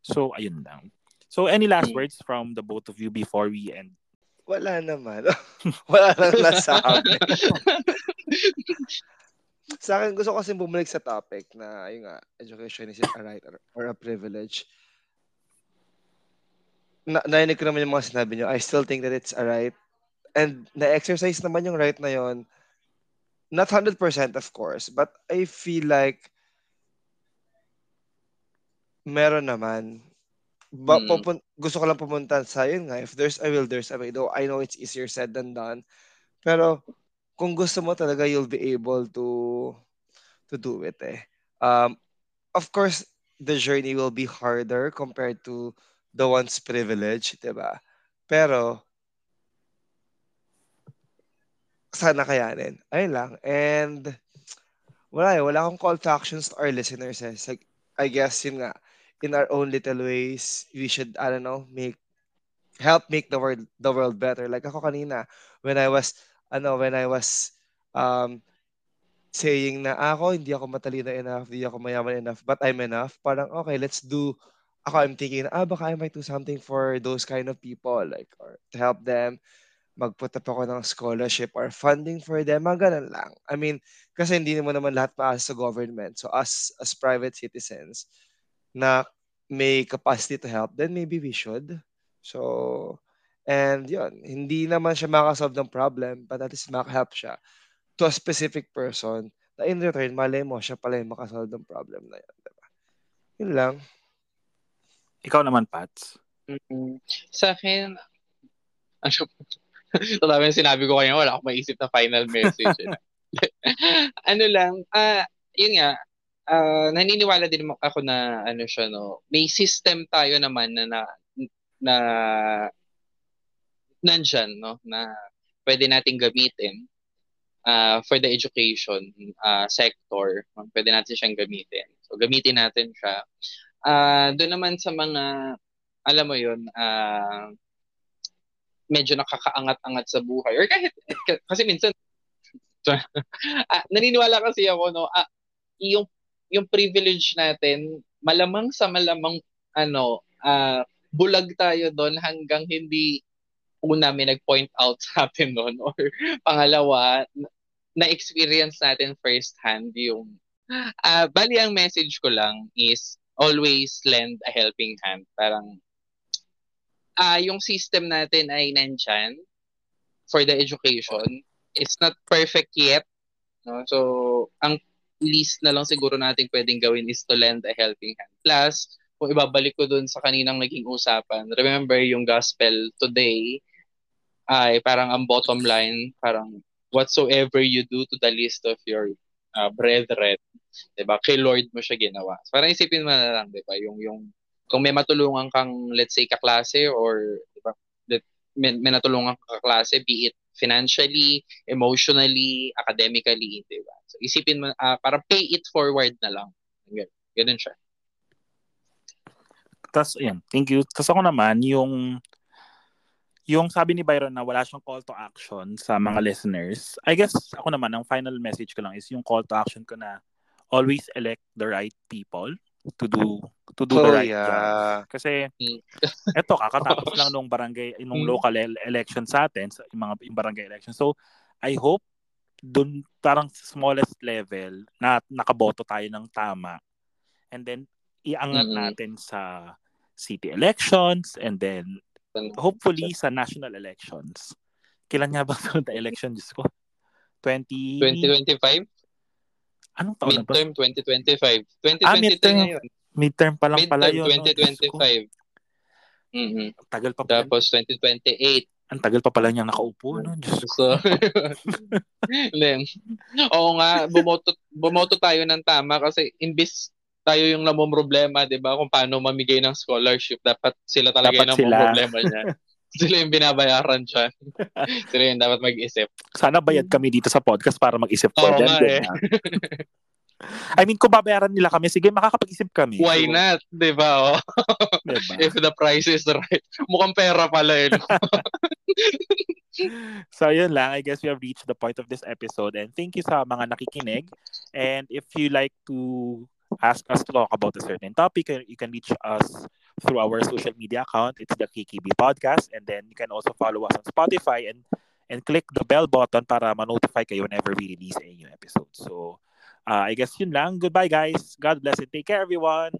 So, ayun lang. So, any last Mm. words from the both of you before we end? Wala naman. Wala lang nasabi. sa akin, gusto ko kasi bumalik sa topic na, yun nga, education is it a right or, or a privilege? Na, nainig ko naman yung mga sinabi nyo. I still think that it's a right. And na-exercise naman yung right na yon Not 100% of course, but I feel like meron naman. Ba, Mm. pupun- gusto ko lang pumunta sa yun nga. If there's a will, there's a way. Though I know it's easier said than done. Pero kung gusto mo talaga, you'll be able to to do it eh. Um, of course, the journey will be harder compared to the one's privilege, di ba? Pero, sana kayanin. Ayun lang. And, wala eh. Wala akong call to actions to our listeners eh. So, I guess, yun nga, in our own little ways, we should, I don't know, make, help make the world, the world better. Like ako kanina, when I was, ano, when I was, um, saying na ako, hindi ako matalino enough, hindi ako mayaman enough, but I'm enough. Parang, okay, let's do, ako, I'm thinking, ah, baka I might do something for those kind of people, like, or to help them, mag-put up ako ng scholarship or funding for them, mga ganun lang. I mean, kasi hindi mo naman lahat maasa sa government. So, us, as private citizens, na may capacity to help, then maybe we should. So, and yun, hindi naman siya makasolve ng problem, but at least makahelp siya to a specific person na in return, malay mo, siya pala yung makasolve ng problem na yun. Diba? Yun lang. Ikaw naman, Pats. Mm, Sa akin, ano, totoo yung sinabi ko kanina, wala akong maisip na final message. eh. ano lang, ah, yun nga, ah, naniniwala din ako na ano siya no, may system tayo naman na na, na nandyan, no, na pwede nating gamitin ah, for the education ah, sector. Pwede natin siyang gamitin. So, gamitin natin siya. Ah, doon naman sa mga, alam mo yun, ah, medyo nakakaangat-angat sa buhay. Or kahit, kasi minsan, naniniwala kasi ako, no, ah, yung, yung privilege natin, malamang sa malamang, ano, ah, bulag tayo doon hanggang hindi una may nag-point out sa atin noon or pangalawa na-experience natin first hand yung ah bali ang message ko lang is always lend a helping hand. Parang ah yung system natin ay nandyan for the education. It's not perfect yet no? So ang least na lang siguro natin pwedeng gawin is to lend a helping hand. Plus kung ibabalik ko dun sa kaninang naging usapan remember yung gospel today ay parang ang bottom line parang whatsoever you do to the least of your uh, brethren 'di ba? Kay Lord mo siya ginawa. So, parang isipin mo na lang 'di ba? Yung yung kung may matulungan kang let's say kaklase or may, may natulungan kaklase be it financially emotionally academically 'di ba? So isipin mo ah, parang pay it forward na lang. Ganun- ganun siya. Tapos, ayan, thank you. Tapos ako naman, yung yung sabi ni Byron na wala siyang call to action sa mga listeners, I guess ako naman, ang final message ko lang is yung call to action ko na always elect the right people to do to do the Oh, right yeah. job. Kasi eto kakatapos lang nung barangay nung Mm. local el- election sa atin, sa yung mga yung barangay election. So I hope dun parang smallest level na nakaboto tayo ng tama. And then iangat Mm-mm. natin sa city elections and then hopefully sa national elections. Kailan nga ba sunod na election, Diyos ko? 20... 2025 Anong taon na ba? midterm 2025 Ah, 2023 midterm. ngayon Midterm pa lang pala midterm yun. no? Diyos ko. 2025 Mm-mm. Ang tagal pa pala. Tapos 2028. Ang tagal pa pala niyang nakaupo. No? Diyos ko. So, then, oo nga, bumoto, bumoto tayo ng tama kasi imbis tayo yung namomroblema, di ba? Kung paano mamigay ng scholarship, dapat sila talaga Dapat yung sila. namomroblema niya. sila yung binabayaran siya. sila yung dapat mag-isip. Sana bayad kami dito sa podcast para mag-isip for Oo nga eh. I mean, kung babayaran nila kami, sige, makakapag-isip kami. Why So, not? Di ba? Oh? diba? If the price is right. Mukhang pera pala eh. no? So, yun lang. I guess we have reached the point of this episode. And thank you sa mga nakikinig. And if you like to ask us to talk about a certain topic, you can reach us through our social media account. It's the KKB Podcast. And then you can also follow us on Spotify and and click the bell button para ma-notify kayo whenever we release a new episode. So, uh, I guess yun lang. Goodbye, guys. God bless and take care, everyone.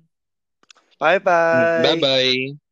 Bye-bye. Bye-bye.